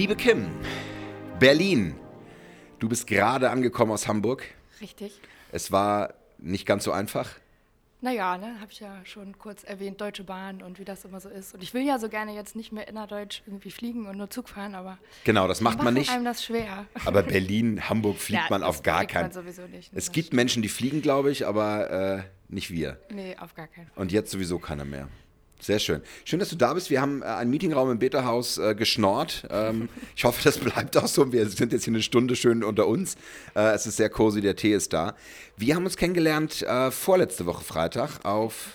Liebe Kim, Berlin. Du bist gerade angekommen aus Hamburg. Richtig. Es war nicht ganz so einfach. Naja, ne, habe ich ja schon kurz erwähnt, Deutsche Bahn und wie das immer so ist. Und ich will ja so gerne jetzt nicht mehr innerdeutsch irgendwie fliegen und nur Zug fahren, aber. Genau, das macht man nicht. einem das schwer. Aber Berlin, Hamburg fliegt Ja, man auf gar keinen sowieso nicht, ne, Es gibt Menschen, die fliegen, glaube ich, aber äh, nicht wir. Nee, auf gar keinen Fall. Und jetzt sowieso keiner mehr. Sehr schön. Schön, dass du da bist. Wir haben äh, einen Meetingraum im Beta-Haus äh, geschnorrt. Ähm, ich hoffe, das bleibt auch so. Wir sind jetzt hier eine Stunde schön unter uns. Äh, es ist sehr cozy, der Tee ist da. Wir haben uns kennengelernt äh, vorletzte Woche Freitag auf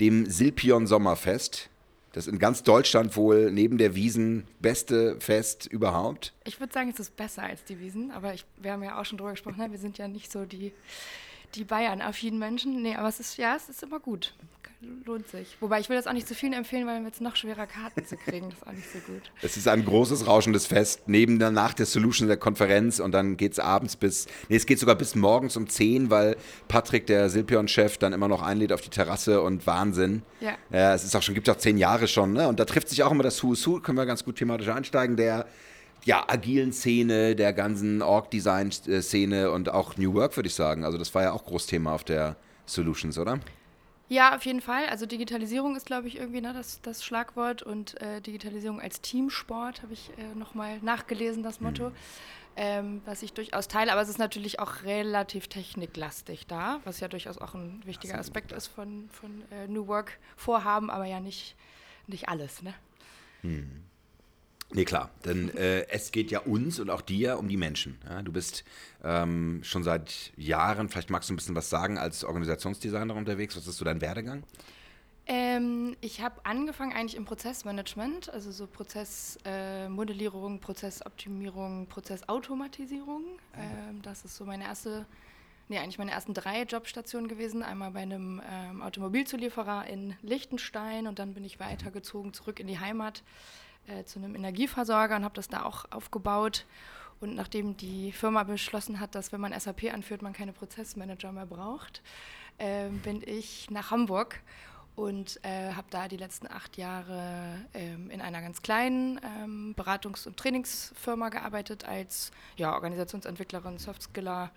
dem Silpion Sommerfest. Das in ganz Deutschland wohl neben der Wiesen beste Fest überhaupt. Ich würde sagen, es ist besser als die Wiesen, aber ich, wir haben ja auch schon drüber gesprochen, ne? wir sind ja nicht so die, die Bayern-affinen Menschen. Nee, aber es ist, ja, es ist immer gut. Lohnt sich. Wobei ich will das auch nicht zu vielen empfehlen, weil dann wird es noch schwerer, Karten zu kriegen. Das ist auch nicht so gut. Es ist ein großes, rauschendes Fest, neben der, nach der Solution der Konferenz und dann geht es abends bis, nee, es geht sogar bis morgens um 10, weil Patrick, der Silpion-Chef, dann immer noch einlädt auf die Terrasse und Wahnsinn. Ja. Ja, es ist auch schon, gibt auch zehn Jahre schon, ne? Und da trifft sich auch immer das Who is Who, können wir ganz gut thematisch einsteigen, der ja, agilen Szene, der ganzen Org-Design-Szene und auch New Work, würde ich sagen. Also das war ja auch Großthema auf der Solutions, oder? Ja, auf jeden Fall. Also Digitalisierung ist, glaube ich, irgendwie ne, das, das Schlagwort und äh, Digitalisierung als Teamsport habe ich äh, nochmal nachgelesen, das Motto, ähm, was ich durchaus teile. Aber es ist natürlich auch relativ techniklastig da, was ja durchaus auch ein wichtiger Aspekt ist von, von äh, New Work-Vorhaben, aber ja nicht, nicht alles. Ne? Nee, klar, denn äh, es geht ja uns und auch dir um die Menschen. Ja? Du bist ähm, schon seit Jahren, vielleicht magst du ein bisschen was sagen, als Organisationsdesigner unterwegs. Was ist so dein Werdegang? Ähm, ich habe angefangen eigentlich im Prozessmanagement, also so Prozessmodellierung, äh, Prozessoptimierung, Prozessautomatisierung. Ähm, das ist so meine erste, nee, eigentlich meine ersten drei Jobstationen gewesen. Einmal bei einem ähm, Automobilzulieferer in Liechtenstein und dann bin ich weitergezogen zurück in die Heimat äh, zu einem Energieversorger und habe das da auch aufgebaut. Und nachdem die Firma beschlossen hat, dass wenn man SAP anführt, man keine Prozessmanager mehr braucht, ähm, bin ich nach Hamburg und äh, habe da die letzten acht Jahre ähm, in einer ganz kleinen ähm, Beratungs- und Trainingsfirma gearbeitet als ja, Organisationsentwicklerin, Softskiller.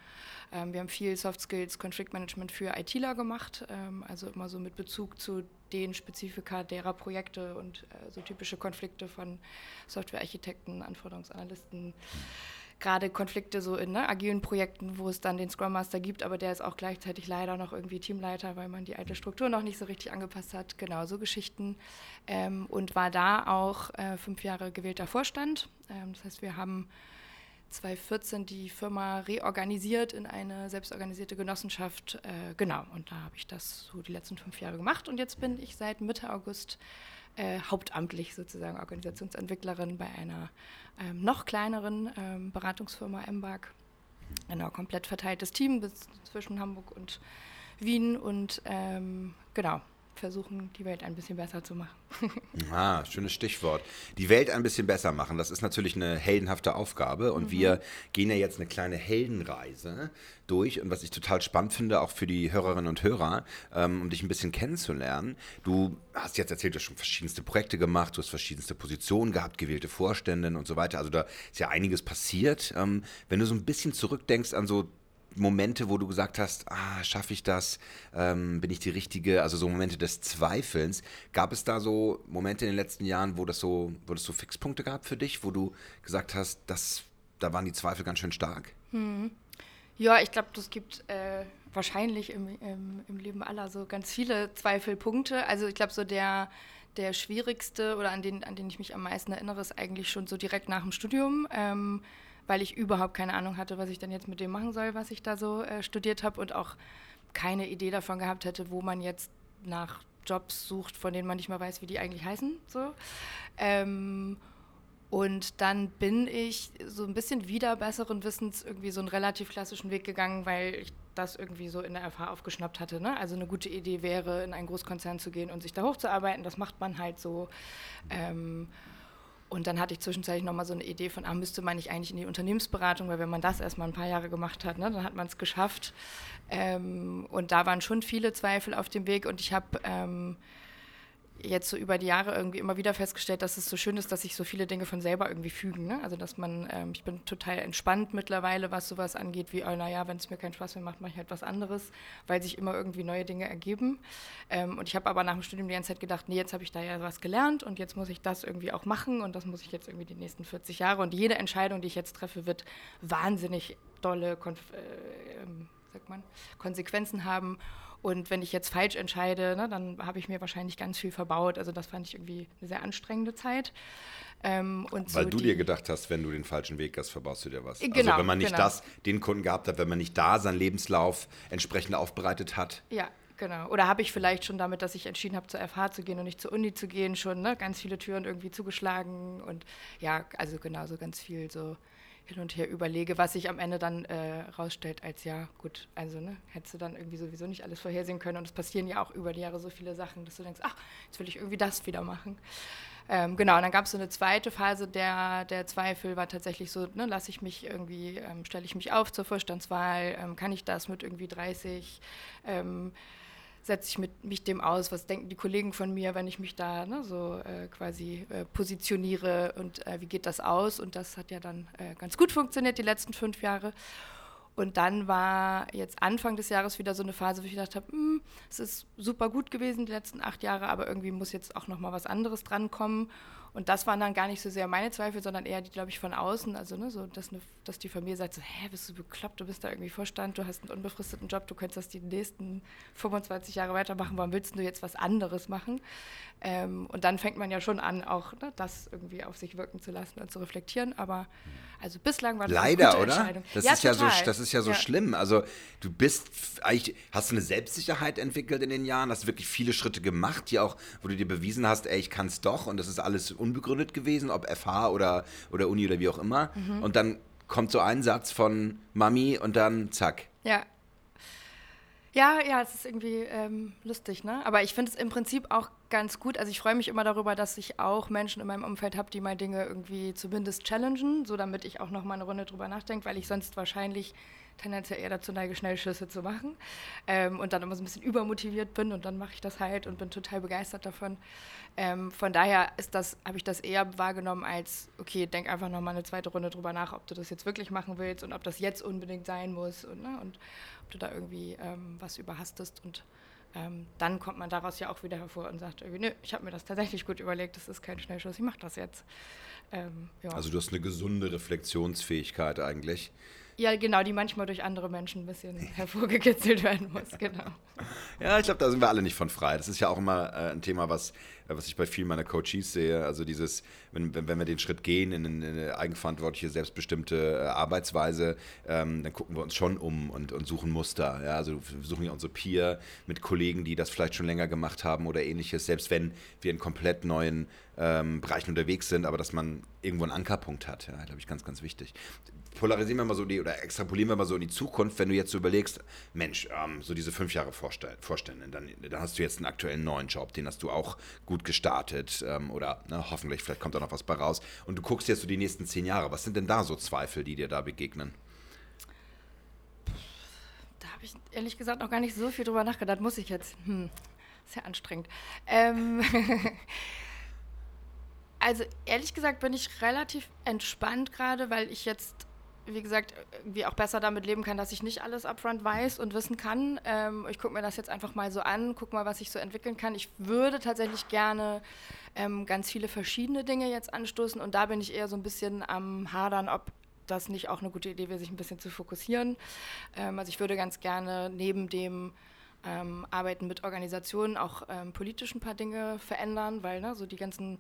Ähm, wir haben viel Soft Skills, Conflict Management für ITler gemacht, ähm, also immer so mit Bezug zu den Spezifika derer Projekte und äh, so typische Konflikte von Softwarearchitekten, Anforderungsanalysten gerade Konflikte so in ne, agilen Projekten, wo es dann den Scrum Master gibt, aber der ist auch gleichzeitig leider noch irgendwie Teamleiter, weil man die alte Struktur noch nicht so richtig angepasst hat. Genau, so Geschichten. Ähm, und war da auch äh, fünf Jahre gewählter Vorstand. Ähm, das heißt, wir haben 2014 die Firma reorganisiert in eine selbstorganisierte Genossenschaft. Äh, genau, und da habe ich das so die letzten fünf Jahre gemacht. Und jetzt bin ich seit Mitte August äh, hauptamtlich sozusagen Organisationsentwicklerin bei einer ähm, noch kleineren ähm, Beratungsfirma Embark. Genau, komplett verteiltes Team zwischen Hamburg und Wien und ähm, genau, versuchen, die Welt ein bisschen besser zu machen. Ah, schönes Stichwort. Die Welt ein bisschen besser machen, das ist natürlich eine heldenhafte Aufgabe und wir gehen ja jetzt eine kleine Heldenreise durch und was ich total spannend finde, auch für die Hörerinnen und Hörer, ähm, um dich ein bisschen kennenzulernen. Du hast jetzt erzählt, du hast schon verschiedenste Projekte gemacht, du hast verschiedenste Positionen gehabt, gewählte Vorstände und so weiter. Also da ist ja einiges passiert. Ähm, wenn du so ein bisschen zurückdenkst an so Momente, wo du gesagt hast, ah, schaffe ich das? Ähm, bin ich die Richtige? Also so Momente des Zweifelns. Gab es da so Momente in den letzten Jahren, wo das so, wo das so Fixpunkte gab für dich, wo du gesagt hast, das, da waren die Zweifel ganz schön stark? Ja, ich glaube, das gibt äh, wahrscheinlich im, im, im Leben aller so ganz viele Zweifelpunkte. Also ich glaube, so der, der schwierigste oder an den, an den ich mich am meisten erinnere, ist eigentlich schon so direkt nach dem Studium, ähm, weil ich überhaupt keine Ahnung hatte, was ich dann jetzt mit dem machen soll, was ich da so äh, studiert habe und auch keine Idee davon gehabt hätte, wo man jetzt nach Jobs sucht, von denen man nicht mal weiß, wie die eigentlich heißen. So. Ähm, und dann bin ich so ein bisschen wieder besseren Wissens irgendwie so einen relativ klassischen Weg gegangen, weil ich das irgendwie so in der FH aufgeschnappt hatte. Ne? Also eine gute Idee wäre, in einen Großkonzern zu gehen und sich da hochzuarbeiten. Das macht man halt so. Ähm, und dann hatte ich zwischenzeitlich nochmal so eine Idee von, ah, müsste man nicht eigentlich in die Unternehmensberatung, weil wenn man das erstmal ein paar Jahre gemacht hat, ne, dann hat man es geschafft. Ähm, und da waren schon viele Zweifel auf dem Weg und ich habe ähm, jetzt so über die Jahre irgendwie immer wieder festgestellt, dass es so schön ist, dass sich so viele Dinge von selber irgendwie fügen. Ne? Also dass man, ähm, ich bin total entspannt mittlerweile, was sowas angeht, wie, oh, naja, wenn es mir keinen Spaß mehr macht, mache ich halt was anderes, weil sich immer irgendwie neue Dinge ergeben. Ähm, und ich habe aber nach dem Studium die ganze Zeit gedacht, nee, jetzt habe ich da ja was gelernt und jetzt muss ich das irgendwie auch machen und das muss ich jetzt irgendwie die nächsten 40 Jahre. Und jede Entscheidung, die ich jetzt treffe, wird wahnsinnig dolle Konf äh, ähm, sagt man, Konsequenzen haben. Und wenn ich jetzt falsch entscheide, ne, dann habe ich mir wahrscheinlich ganz viel verbaut. Also das fand ich irgendwie eine sehr anstrengende Zeit. Ähm, Weil so du dir gedacht hast, wenn du den falschen Weg hast, verbaust du dir was. Genau, also wenn man nicht genau. das, den Kunden gehabt hat, wenn man nicht da seinen Lebenslauf entsprechend aufbereitet hat. Ja, genau. Oder habe ich vielleicht schon damit, dass ich entschieden habe, zur FH zu gehen und nicht zur Uni zu gehen, schon ne, ganz viele Türen irgendwie zugeschlagen. Und ja, also genau so ganz viel so hin und her überlege, was sich am Ende dann äh, rausstellt als ja, gut, also ne, hättest du dann irgendwie sowieso nicht alles vorhersehen können und es passieren ja auch über die Jahre so viele Sachen, dass du denkst, ach, jetzt will ich irgendwie das wieder machen. Ähm, genau, und dann gab es so eine zweite Phase der, der Zweifel, war tatsächlich so, ne, lasse ich mich irgendwie, ähm, stelle ich mich auf zur Vorstandswahl, ähm, kann ich das mit irgendwie 30, ähm, setze ich mit, mich dem aus, was denken die Kollegen von mir, wenn ich mich da ne, so äh, quasi äh, positioniere und äh, wie geht das aus? Und das hat ja dann äh, ganz gut funktioniert die letzten fünf Jahre. Und dann war jetzt Anfang des Jahres wieder so eine Phase, wo ich gedacht habe, hm, es ist super gut gewesen die letzten acht Jahre, aber irgendwie muss jetzt auch noch mal was anderes drankommen. Und das waren dann gar nicht so sehr meine Zweifel, sondern eher die, glaube ich, von außen. Also, ne, so, dass, ne, dass die Familie sagt: so, Hä, bist du bekloppt? Du bist da irgendwie Vorstand, du hast einen unbefristeten Job, du könntest das die nächsten 25 Jahre weitermachen. Warum willst du jetzt was anderes machen? Ähm, und dann fängt man ja schon an, auch ne, das irgendwie auf sich wirken zu lassen und zu reflektieren. Aber also bislang war das Leider, eine gute oder? Entscheidung. Das ja, ist ja so, das ist ja so Ja. schlimm. Also du bist eigentlich, hast du eine Selbstsicherheit entwickelt in den Jahren, hast wirklich viele Schritte gemacht, die auch, wo du dir bewiesen hast, ey, ich kann es doch und das ist alles unbegründet gewesen, ob FH oder, oder Uni oder wie auch immer. Mhm. Und dann kommt so ein Satz von Mami und dann zack. Ja. Ja, ja, es ist irgendwie ähm, lustig, ne? Aber ich finde es im Prinzip auch ganz gut. Also ich freue mich immer darüber, dass ich auch Menschen in meinem Umfeld habe, die mal Dinge irgendwie zumindest challengen, so damit ich auch noch mal eine Runde drüber nachdenke, weil ich sonst wahrscheinlich tendenziell eher dazu neige, Schnellschüsse zu machen ähm, und dann immer so ein bisschen übermotiviert bin und dann mache ich das halt und bin total begeistert davon. Ähm, von daher ist das, habe ich das eher wahrgenommen als, okay, denk einfach noch mal eine zweite Runde drüber nach, ob du das jetzt wirklich machen willst und ob das jetzt unbedingt sein muss und, ne, und ob du da irgendwie ähm, was überhastest und ähm, dann kommt man daraus ja auch wieder hervor und sagt nö, ich habe mir das tatsächlich gut überlegt, das ist kein Schnellschuss, ich mache das jetzt. Ähm, ja. Also du hast eine gesunde Reflexionsfähigkeit eigentlich. ja, genau, die manchmal durch andere Menschen ein bisschen hervorgekitzelt werden muss, genau. Ja, ich glaube, da sind wir alle nicht von frei. Das ist ja auch immer äh, ein Thema, was, was ich bei vielen meiner Coaches sehe. Also dieses, wenn, wenn, wenn wir den Schritt gehen in, eine- in eine eigenverantwortliche, selbstbestimmte äh, Arbeitsweise, ähm, dann gucken wir uns schon um und, und suchen Muster. Ja? Also wir suchen ja unsere Peer mit Kollegen, die das vielleicht schon länger gemacht haben oder ähnliches, selbst wenn wir in komplett neuen ähm, Bereichen unterwegs sind, aber dass man irgendwo einen Ankerpunkt hat. Ja, glaube ich, ganz, ganz wichtig polarisieren wir mal so die oder extrapolieren wir mal so in die Zukunft, wenn du jetzt so überlegst, Mensch, ähm, so diese fünf Jahre Vorstell Vorstände, dann, dann hast du jetzt einen aktuellen neuen Job, den hast du auch gut gestartet ähm, oder ne, hoffentlich, vielleicht kommt da noch was bei raus. Und du guckst jetzt so die nächsten zehn Jahre. Was sind denn da so Zweifel, die dir da begegnen? Da habe ich ehrlich gesagt noch gar nicht so viel drüber nachgedacht. Muss ich jetzt? Hm, ist anstrengend. Ähm, also ehrlich gesagt bin ich relativ entspannt gerade, weil ich jetzt, wie gesagt, irgendwie auch besser damit leben kann, dass ich nicht alles upfront weiß und wissen kann. Ähm, ich gucke mir das jetzt einfach mal so an, gucke mal, was sich so entwickeln kann. Ich würde tatsächlich gerne ähm, ganz viele verschiedene Dinge jetzt anstoßen und da bin ich eher so ein bisschen am Hadern, ob das nicht auch eine gute Idee wäre, sich ein bisschen zu fokussieren. Ähm, also ich würde ganz gerne neben dem ähm, Arbeiten mit Organisationen auch ähm, politisch ein paar Dinge verändern, weil ne, so die ganzen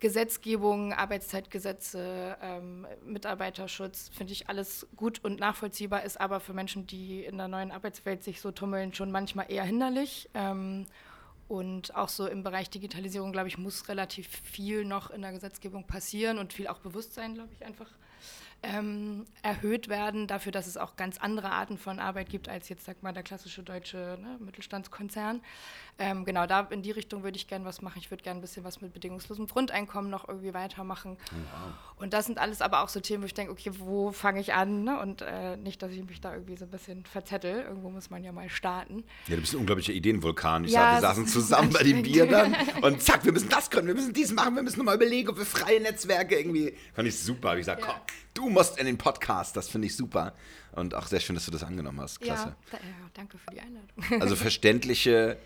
Gesetzgebung, Arbeitszeitgesetze, ähm, Mitarbeiterschutz, finde ich alles gut und nachvollziehbar, ist aber für Menschen, die in der neuen Arbeitswelt sich so tummeln, schon manchmal eher hinderlich. Ähm, und auch so im Bereich Digitalisierung, glaube ich, muss relativ viel noch in der Gesetzgebung passieren und viel auch Bewusstsein, glaube ich, einfach ähm, erhöht werden, dafür, dass es auch ganz andere Arten von Arbeit gibt als jetzt, sag mal, der klassische deutsche ne, Mittelstandskonzern. Ähm, genau, da in die Richtung würde ich gerne was machen. Ich würde gerne ein bisschen was mit bedingungslosem Grundeinkommen noch irgendwie weitermachen. Wow. Und das sind alles aber auch so Themen, wo ich denke, okay, wo fange ich an? Ne? Und äh, nicht, dass ich mich da irgendwie so ein bisschen verzettel. Irgendwo muss man ja mal starten. Ja, du bist ein unglaublicher Ideenvulkan. Ich ja, sag, wir saßen zusammen bei dem Bier dann und zack, wir müssen das können, wir müssen dies machen, wir müssen nochmal überlegen, ob wir freie Netzwerke irgendwie. Fand ich super. Ich sag, ja. komm, du musst in den Podcast, das finde ich super. Und auch sehr schön, dass du das angenommen hast. Klasse. Ja, ja danke für die Einladung. Also verständliche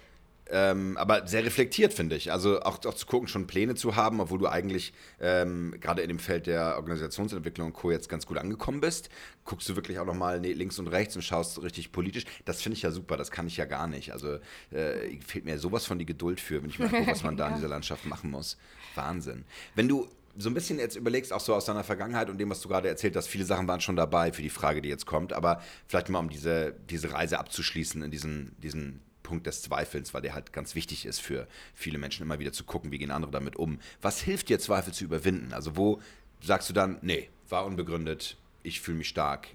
ähm, aber sehr reflektiert, finde ich. Also auch, auch, zu gucken, schon Pläne zu haben, obwohl du eigentlich ähm, gerade in dem Feld der Organisationsentwicklung und Co. jetzt ganz gut angekommen bist. Guckst du wirklich auch nochmal links und rechts und schaust richtig politisch. Das finde ich ja super, das kann ich ja gar nicht. Also äh, fehlt mir sowas von die Geduld für, wenn ich mal gucke, was man da in dieser Landschaft machen muss. Wahnsinn. Wenn du so ein bisschen jetzt überlegst, auch so aus deiner Vergangenheit und dem, was du gerade erzählt hast, viele Sachen waren schon dabei für die Frage, die jetzt kommt, aber vielleicht mal, um diese, diese Reise abzuschließen in diesen, diesen Punkt des Zweifels, weil der halt ganz wichtig ist für viele Menschen, immer wieder zu gucken, wie gehen andere damit um. Was hilft dir, Zweifel zu überwinden? Also wo sagst du dann, nee, war unbegründet, ich fühle mich stark?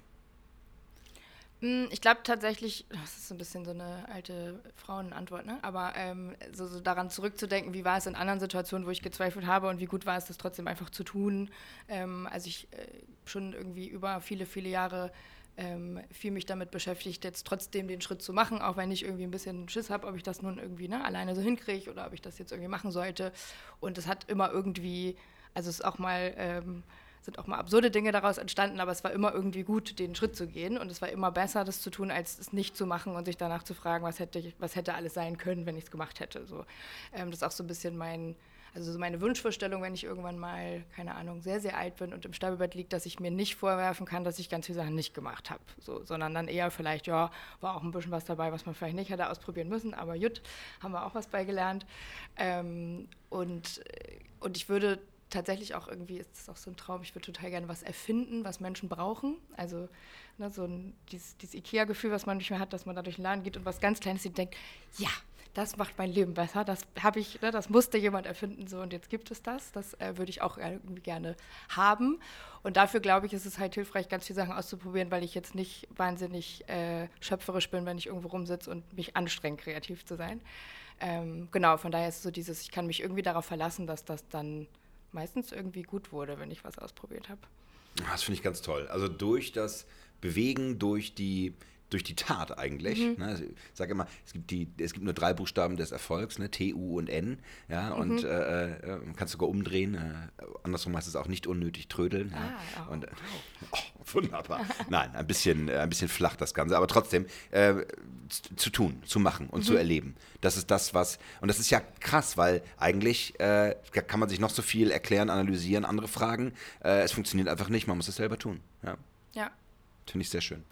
Mm, ich glaube tatsächlich, das ist so ein bisschen so eine alte Frauenantwort, ne? aber ähm, so, so, daran zurückzudenken, wie war es in anderen Situationen, wo ich gezweifelt habe und wie gut war es, das trotzdem einfach zu tun. Ähm, also ich äh, schon irgendwie über viele, viele Jahre ähm, viel mich damit beschäftigt, jetzt trotzdem den Schritt zu machen, auch wenn ich irgendwie ein bisschen Schiss habe, ob ich das nun irgendwie ne, alleine so hinkriege oder ob ich das jetzt irgendwie machen sollte. Und es hat immer irgendwie, also es ist auch mal, ähm, sind auch mal absurde Dinge daraus entstanden, aber es war immer irgendwie gut, den Schritt zu gehen und es war immer besser, das zu tun, als es nicht zu machen und sich danach zu fragen, was hätte, ich, was hätte alles sein können, wenn ich es gemacht hätte. So, ähm, das ist auch so ein bisschen mein also so meine Wunschvorstellung, wenn ich irgendwann mal, keine Ahnung, sehr, sehr alt bin und im Sterbebett liege, dass ich mir nicht vorwerfen kann, dass ich ganz viele Sachen nicht gemacht habe. So, sondern dann eher vielleicht, ja, war auch ein bisschen was dabei, was man vielleicht nicht hätte ausprobieren müssen, aber jut, haben wir auch was beigelernt. Ähm, und, und ich würde tatsächlich auch irgendwie, ist das auch so ein Traum, ich würde total gerne was erfinden, was Menschen brauchen. Also ne, so ein, dieses, dieses Ikea-Gefühl, was man nicht mehr hat, dass man da durch den Laden geht und was ganz Kleines sieht, denkt, ja, das macht mein Leben besser. Das habe ich, ne, das musste jemand erfinden so und jetzt gibt es das. Das äh, würde ich auch irgendwie gerne haben. Und dafür glaube ich, ist es halt hilfreich, ganz viele Sachen auszuprobieren, weil ich jetzt nicht wahnsinnig äh, schöpferisch bin, wenn ich irgendwo rumsitze und mich anstrengt, kreativ zu sein. Ähm, genau, von daher ist es so dieses, ich kann mich irgendwie darauf verlassen, dass das dann meistens irgendwie gut wurde, wenn ich was ausprobiert habe. Das finde ich ganz toll. Also durch das Bewegen, durch die durch die Tat eigentlich. Mhm. Ne? Ich sage immer, es gibt, die, es gibt nur drei Buchstaben des Erfolgs, ne? T, U und N. Ja? Mhm. Und äh, äh, man kann es sogar umdrehen. Äh, andersrum heißt es auch nicht unnötig trödeln. Ah, ja? oh. Und, äh, oh, wunderbar. Nein, ein bisschen, äh, ein bisschen flach das Ganze, aber trotzdem äh, zu tun, zu machen und mhm. zu erleben. Das ist das, was. Und das ist ja krass, weil eigentlich kann man sich noch so viel erklären, analysieren, andere Fragen. es funktioniert einfach nicht, man muss es selber tun. Ja. ja. Finde ich sehr schön.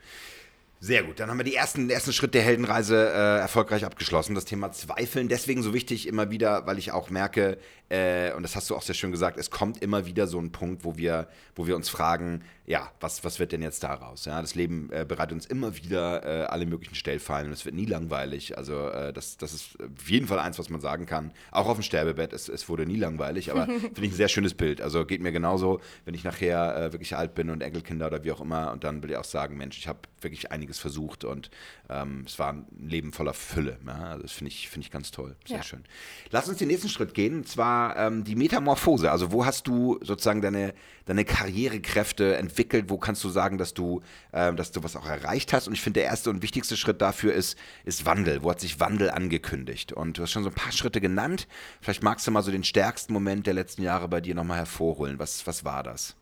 Sehr gut, dann haben wir die ersten, ersten Schritt der Heldenreise äh, erfolgreich abgeschlossen. Das Thema Zweifeln, deswegen so wichtig immer wieder, weil ich auch merke, äh, und das hast du auch sehr schön gesagt, es kommt immer wieder so ein Punkt, wo wir, wo wir uns fragen, ja, was, was wird denn jetzt daraus? Ja, das Leben äh, bereitet uns immer wieder äh, alle möglichen Stellfallen und es wird nie langweilig. Also äh, das, das ist auf jeden Fall eins, was man sagen kann. Auch auf dem Sterbebett, es, es wurde nie langweilig, aber finde ich ein sehr schönes Bild. Also geht mir genauso, wenn ich nachher äh, wirklich alt bin und Enkelkinder oder wie auch immer und dann will ich auch sagen, Mensch, ich habe wirklich einiges versucht und ähm, es war ein Leben voller Fülle. Ja? Also das finde ich, find ich ganz toll, sehr ja. schön. Lass uns den nächsten Schritt gehen, und zwar ähm, die Metamorphose. Also wo hast du sozusagen deine, deine Karrierekräfte entwickelt? Wo kannst du sagen, dass du, äh, dass du was auch erreicht hast? Und ich finde, der erste und wichtigste Schritt dafür ist, ist Wandel. Wo hat sich Wandel angekündigt? Und du hast schon so ein paar Schritte genannt. Vielleicht magst du mal so den stärksten Moment der letzten Jahre bei dir nochmal hervorholen. Was, was war das?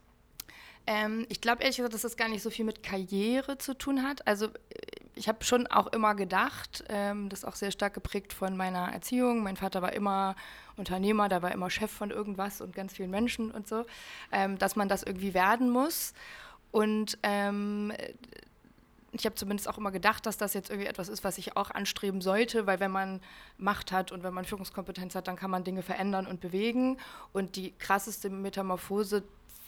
Ähm, ich glaube ehrlich gesagt, dass das gar nicht so viel mit Karriere zu tun hat. Also ich habe schon auch immer gedacht, ähm, das ist auch sehr stark geprägt von meiner Erziehung. Mein Vater war immer Unternehmer, der war immer Chef von irgendwas und ganz vielen Menschen und so, ähm, dass man das irgendwie werden muss. Und ähm, ich habe zumindest auch immer gedacht, dass das jetzt irgendwie etwas ist, was ich auch anstreben sollte, weil wenn man Macht hat und wenn man Führungskompetenz hat, dann kann man Dinge verändern und bewegen. Und die krasseste Metamorphose,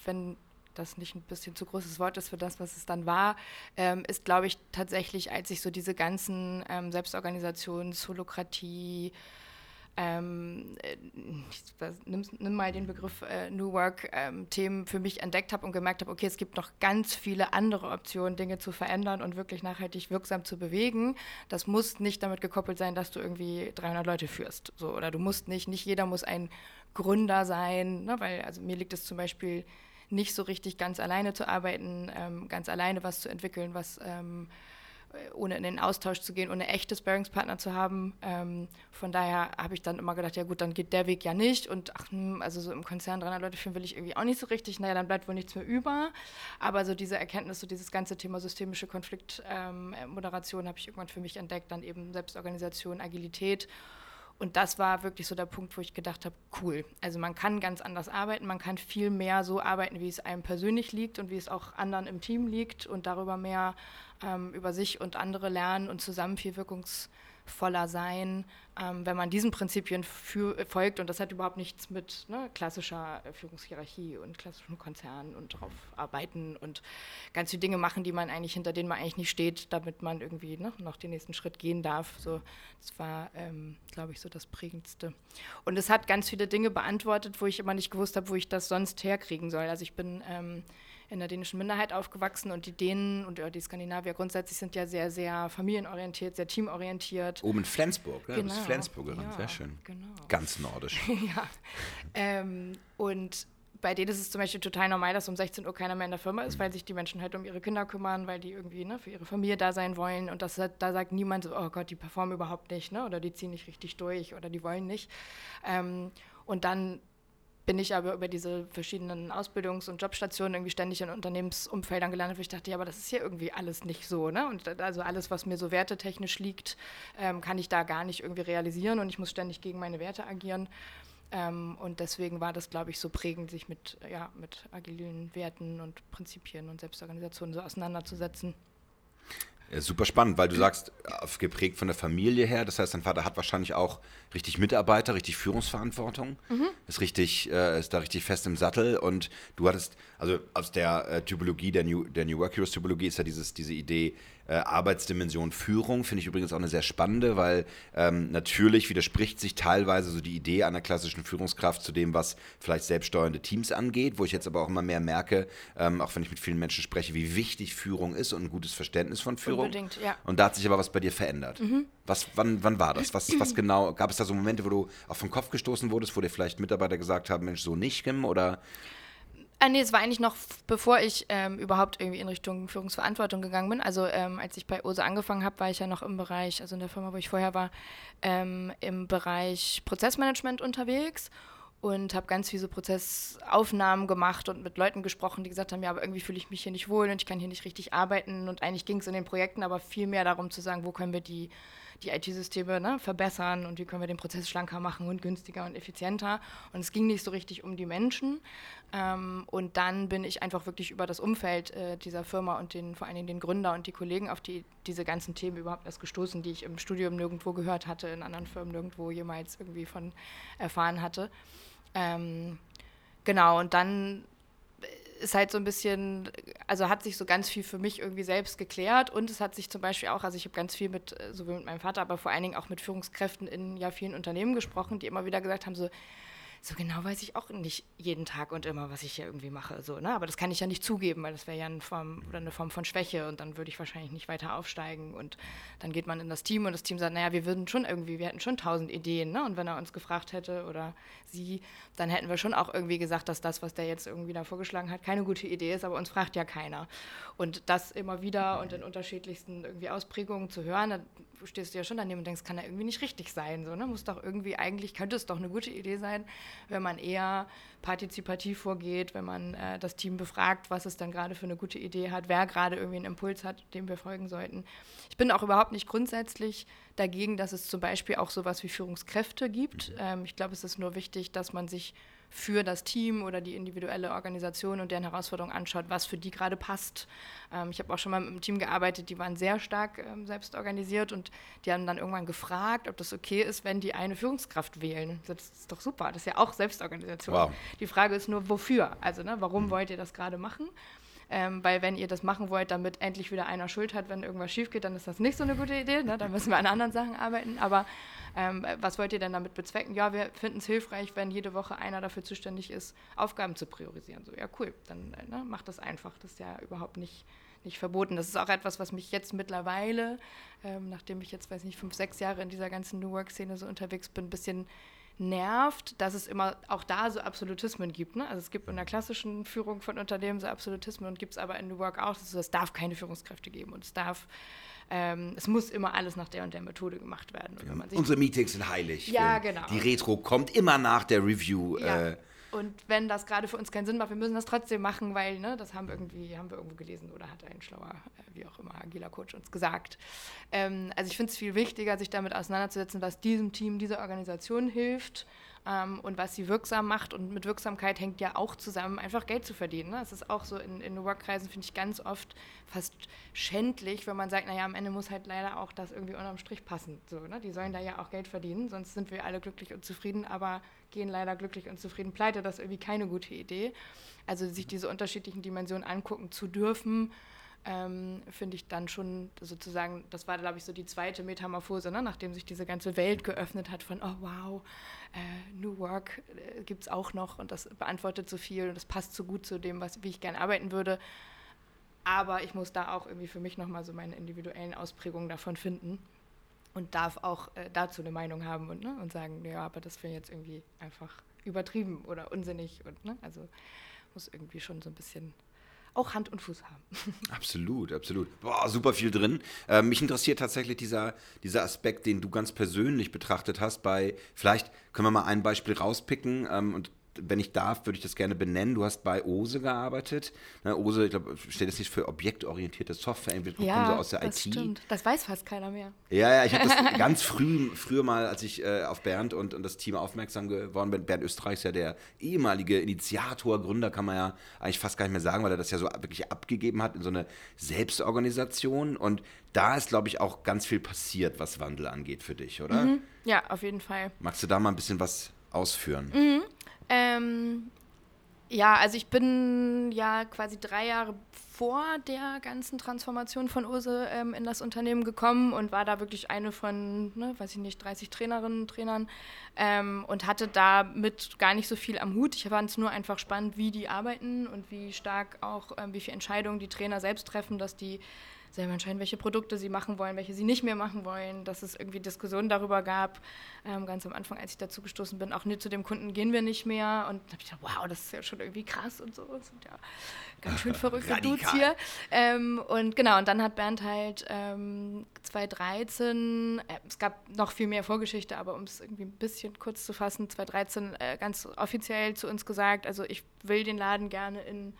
wenn das nicht ein bisschen zu großes Wort ist für das, was es dann war, ähm, ist, glaube ich, tatsächlich, als ich so diese ganzen ähm, Selbstorganisations, Holokratie, ähm, äh, nimm, nimm, mal den Begriff äh, New Work-Themen ähm, für mich entdeckt habe und gemerkt habe, okay, es gibt noch ganz viele andere Optionen, Dinge zu verändern und wirklich nachhaltig wirksam zu bewegen. Das muss nicht damit gekoppelt sein, dass du irgendwie 300 Leute führst. So, oder du musst nicht, nicht jeder muss ein Gründer sein, ne, weil also mir liegt es zum Beispiel nicht so richtig ganz alleine zu arbeiten, ähm, ganz alleine was zu entwickeln, was ähm, ohne in den Austausch zu gehen, ohne echte Sparringspartner zu haben. Ähm, von daher habe ich dann immer gedacht, ja gut, dann geht der Weg ja nicht. Und ach, hm, also so im Konzern 300 Leute führen will ich irgendwie auch nicht so richtig. Naja, dann bleibt wohl nichts mehr über. Aber so diese Erkenntnis, so dieses ganze Thema systemische Konfliktmoderation ähm, habe ich irgendwann für mich entdeckt. Dann eben Selbstorganisation, Agilität. Und das war wirklich so der Punkt, wo ich gedacht habe, cool. Also man kann ganz anders arbeiten, man kann viel mehr so arbeiten, wie es einem persönlich liegt und wie es auch anderen im Team liegt und darüber mehr ähm, über sich und andere lernen und zusammen viel wirkungsvoller sein, ähm, wenn man diesen Prinzipien folgt. Und das hat überhaupt nichts mit ne, klassischer Führungshierarchie und klassischen Konzernen und darauf arbeiten und ganz viele Dinge machen, die man eigentlich, hinter denen man eigentlich nicht steht, damit man irgendwie ne, noch den nächsten Schritt gehen darf. So, das war, ähm, glaube ich, so das Prägendste. Und es hat ganz viele Dinge beantwortet, wo ich immer nicht gewusst habe, wo ich das sonst herkriegen soll. Also ich bin ähm, in der dänischen Minderheit aufgewachsen und die Dänen und die Skandinavier grundsätzlich sind ja sehr, sehr familienorientiert, sehr teamorientiert. Oben in Flensburg, ne? Genau. Du bist Flensburgerin, ja, sehr schön. Genau. Ganz nordisch. ja. Ähm, und bei denen ist es zum Beispiel total normal, dass um 16 Uhr keiner mehr in der Firma ist, weil sich die Menschen halt um ihre Kinder kümmern, weil die irgendwie ne, für ihre Familie da sein wollen. Und das, da sagt niemand so, oh Gott, die performen überhaupt nicht, ne? oder die ziehen nicht richtig durch oder die wollen nicht. Ähm, und dann bin ich aber über diese verschiedenen Ausbildungs- und Jobstationen irgendwie ständig in Unternehmensumfeldern gelandet, wo ich dachte, ja, aber das ist hier irgendwie alles nicht so, ne? Und also alles, was mir so wertetechnisch liegt, ähm, kann ich da gar nicht irgendwie realisieren und ich muss ständig gegen meine Werte agieren. Ähm, und deswegen war das, glaube ich, so prägend, sich mit, ja, mit agilen Werten und Prinzipien und Selbstorganisationen so auseinanderzusetzen. Ja, super spannend, weil du sagst, geprägt von der Familie her. Das heißt, dein Vater hat wahrscheinlich auch richtig Mitarbeiter, richtig Führungsverantwortung, mhm. ist richtig, äh, ist da richtig fest im Sattel. Und du hattest, also aus der äh, Typologie, der New, der New Work Heroes Typologie ist ja dieses, diese Idee, äh, Arbeitsdimension Führung finde ich übrigens auch eine sehr spannende, weil ähm, natürlich widerspricht sich teilweise so die Idee einer klassischen Führungskraft zu dem, was vielleicht selbststeuernde Teams angeht, wo ich jetzt aber auch immer mehr merke, ähm, auch wenn ich mit vielen Menschen spreche, wie wichtig Führung ist und ein gutes Verständnis von Führung. Unbedingt, ja. Und da hat sich aber was bei dir verändert. Mhm. Was, wann, wann war das? Was, was genau? Gab es da so Momente, wo du auf den Kopf gestoßen wurdest, wo dir vielleicht Mitarbeiter gesagt haben, Mensch, so nicht, Kim? Oder Ah, nee, es war eigentlich noch bevor ich ähm, überhaupt irgendwie in Richtung Führungsverantwortung gegangen bin. Also ähm, als ich bei OSE angefangen habe, war ich ja noch im Bereich, also in der Firma, wo ich vorher war, ähm, im Bereich Prozessmanagement unterwegs und habe ganz viele Prozessaufnahmen gemacht und mit Leuten gesprochen, die gesagt haben, ja, aber irgendwie fühle ich mich hier nicht wohl und ich kann hier nicht richtig arbeiten. Und eigentlich ging es in den Projekten aber viel mehr darum zu sagen, wo können wir die die IT-Systeme ne, verbessern und wie können wir den Prozess schlanker machen und günstiger und effizienter. Und es ging nicht so richtig um die Menschen. Ähm, und dann bin ich einfach wirklich über das Umfeld äh, dieser Firma und den, vor allen Dingen den Gründer und die Kollegen auf die, diese ganzen Themen überhaupt erst gestoßen, die ich im Studium nirgendwo gehört hatte, in anderen Firmen nirgendwo jemals irgendwie von erfahren hatte. Ähm, genau, und dann ist halt so ein bisschen, also hat sich so ganz viel für mich irgendwie selbst geklärt. Und es hat sich zum Beispiel auch, also ich habe ganz viel mit, äh, sowohl mit meinem Vater, aber vor allen Dingen auch mit Führungskräften in ja vielen Unternehmen gesprochen, die immer wieder gesagt haben, so, so genau weiß ich auch nicht jeden Tag und immer, was ich hier irgendwie mache. So, ne? Aber das kann ich ja nicht zugeben, weil das wäre ja eine Form, oder eine Form von Schwäche und dann würde ich wahrscheinlich nicht weiter aufsteigen. Und dann geht man in das Team und das Team sagt, naja, wir würden schon irgendwie, wir hätten schon tausend Ideen. Ne? Und wenn er uns gefragt hätte oder sie, dann hätten wir schon auch irgendwie gesagt, dass das, was der jetzt irgendwie da vorgeschlagen hat, keine gute Idee ist, aber uns fragt ja keiner. Und das immer wieder und in unterschiedlichsten irgendwie Ausprägungen zu hören, stehst du ja schon daneben und denkst, kann ja irgendwie nicht richtig sein. So, ne? Muss doch irgendwie, eigentlich könnte es doch eine gute Idee sein, wenn man eher partizipativ vorgeht, wenn man äh, das Team befragt, was es dann gerade für eine gute Idee hat, wer gerade irgendwie einen Impuls hat, dem wir folgen sollten. Ich bin auch überhaupt nicht grundsätzlich dagegen, dass es zum Beispiel auch sowas wie Führungskräfte gibt. Ähm, ich glaube, es ist nur wichtig, dass man sich für das Team oder die individuelle Organisation und deren Herausforderung anschaut, was für die gerade passt. Ähm, ich habe auch schon mal mit einem Team gearbeitet, die waren sehr stark ähm, selbst organisiert und die haben dann irgendwann gefragt, ob das okay ist, wenn die eine Führungskraft wählen. Das ist doch super, das ist ja auch Selbstorganisation. Wow. Die Frage ist nur, wofür? Also, ne, warum mhm. wollt ihr das gerade machen? Ähm, weil wenn ihr das machen wollt, damit endlich wieder einer Schuld hat, wenn irgendwas schief geht, dann ist das nicht so eine gute Idee. Ne? Dann müssen wir an anderen Sachen arbeiten. Aber ähm, was wollt ihr denn damit bezwecken? Ja, wir finden es hilfreich, wenn jede Woche einer dafür zuständig ist, Aufgaben zu priorisieren. So, ja, cool, dann äh, ne, macht das einfach. Das ist ja überhaupt nicht, nicht verboten. Das ist auch etwas, was mich jetzt mittlerweile, ähm, nachdem ich jetzt, weiß nicht, fünf, sechs Jahre in dieser ganzen New Work-Szene so unterwegs bin, ein bisschen nervt, dass es immer auch da so Absolutismen gibt. Ne? Also es gibt in der klassischen Führung von Unternehmen so Absolutismen und gibt es aber in New Work auch, es darf keine Führungskräfte geben und es darf, ähm, es muss immer alles nach der und der Methode gemacht werden. Ja, unsere Meetings sind heilig. Ja, genau. Die Retro kommt immer nach der Review. Ja. Äh, und wenn das gerade für uns keinen Sinn macht, wir müssen das trotzdem machen, weil ne, das haben, irgendwie, haben wir irgendwo gelesen oder hat ein schlauer, äh, wie auch immer, agiler Coach uns gesagt. Ähm, also ich finde es viel wichtiger, sich damit auseinanderzusetzen, was diesem Team, dieser Organisation hilft ähm, und was sie wirksam macht. Und mit Wirksamkeit hängt ja auch zusammen, einfach Geld zu verdienen. Ne? Das ist auch so in, in Workkreisen, finde ich ganz oft fast schändlich, wenn man sagt, naja, am Ende muss halt leider auch das irgendwie unterm Strich passen. So, ne? Die sollen da ja auch Geld verdienen, sonst sind wir alle glücklich und zufrieden, aber gehen leider glücklich und zufrieden pleite. Das ist irgendwie keine gute Idee. Also sich diese unterschiedlichen Dimensionen angucken zu dürfen, ähm, finde ich dann schon sozusagen, das war, glaube ich, so die zweite Metamorphose, ne? nachdem sich diese ganze Welt geöffnet hat von, oh wow, äh, New Work äh, gibt es auch noch und das beantwortet so viel und das passt so gut zu dem, was, wie ich gerne arbeiten würde. Aber ich muss da auch irgendwie für mich nochmal so meine individuellen Ausprägungen davon finden und darf auch äh, dazu eine Meinung haben und, ne, und sagen, ja, aber das wäre jetzt irgendwie einfach übertrieben oder unsinnig und ne, also muss irgendwie schon so ein bisschen auch Hand und Fuß haben. Absolut, absolut. Boah, super viel drin. Äh, mich interessiert tatsächlich dieser, dieser Aspekt, den du ganz persönlich betrachtet hast bei, vielleicht können wir mal ein Beispiel rauspicken ähm, und wenn ich darf, würde ich das gerne benennen. Du hast bei OSE gearbeitet. Ne, OSE, ich glaube, steht das nicht für objektorientierte Software, entweder ja, kommen so aus der das IT. Stimmt. Das weiß fast keiner mehr. Ja, ja, ich habe das ganz früh, früher mal, als ich äh, auf Bernd und, und das Team aufmerksam geworden bin. Bernd Österreich ist ja der ehemalige Initiator, Gründer, kann man ja eigentlich fast gar nicht mehr sagen, weil er das ja so wirklich abgegeben hat in so eine Selbstorganisation. Und da ist, glaube ich, auch ganz viel passiert, was Wandel angeht für dich, oder? Mhm. Ja, auf jeden Fall. Magst du da mal ein bisschen was ausführen? Mhm. Ähm, ja, also ich bin ja quasi drei Jahre vor der ganzen Transformation von Ose ähm, in das Unternehmen gekommen und war da wirklich eine von, ne, weiß ich nicht, 30 Trainerinnen und Trainern ähm, und hatte damit gar nicht so viel am Hut. Ich fand es nur einfach spannend, wie die arbeiten und wie stark auch, ähm, wie viele Entscheidungen die Trainer selbst treffen, dass die selber entscheiden, welche Produkte sie machen wollen, welche sie nicht mehr machen wollen, dass es irgendwie Diskussionen darüber gab. Ähm, ganz am Anfang, als ich dazu gestoßen bin, auch nee, zu dem Kunden gehen wir nicht mehr. Und da habe ich gedacht, wow, das ist ja schon irgendwie krass und so. Das sind ja ganz schön verrückte Dudes hier. Ähm, und genau, und dann hat Bernd halt ähm, 2013, äh, es gab noch viel mehr Vorgeschichte, aber um es irgendwie ein bisschen kurz zu fassen, 2013 äh, ganz offiziell zu uns gesagt, also ich will den Laden gerne in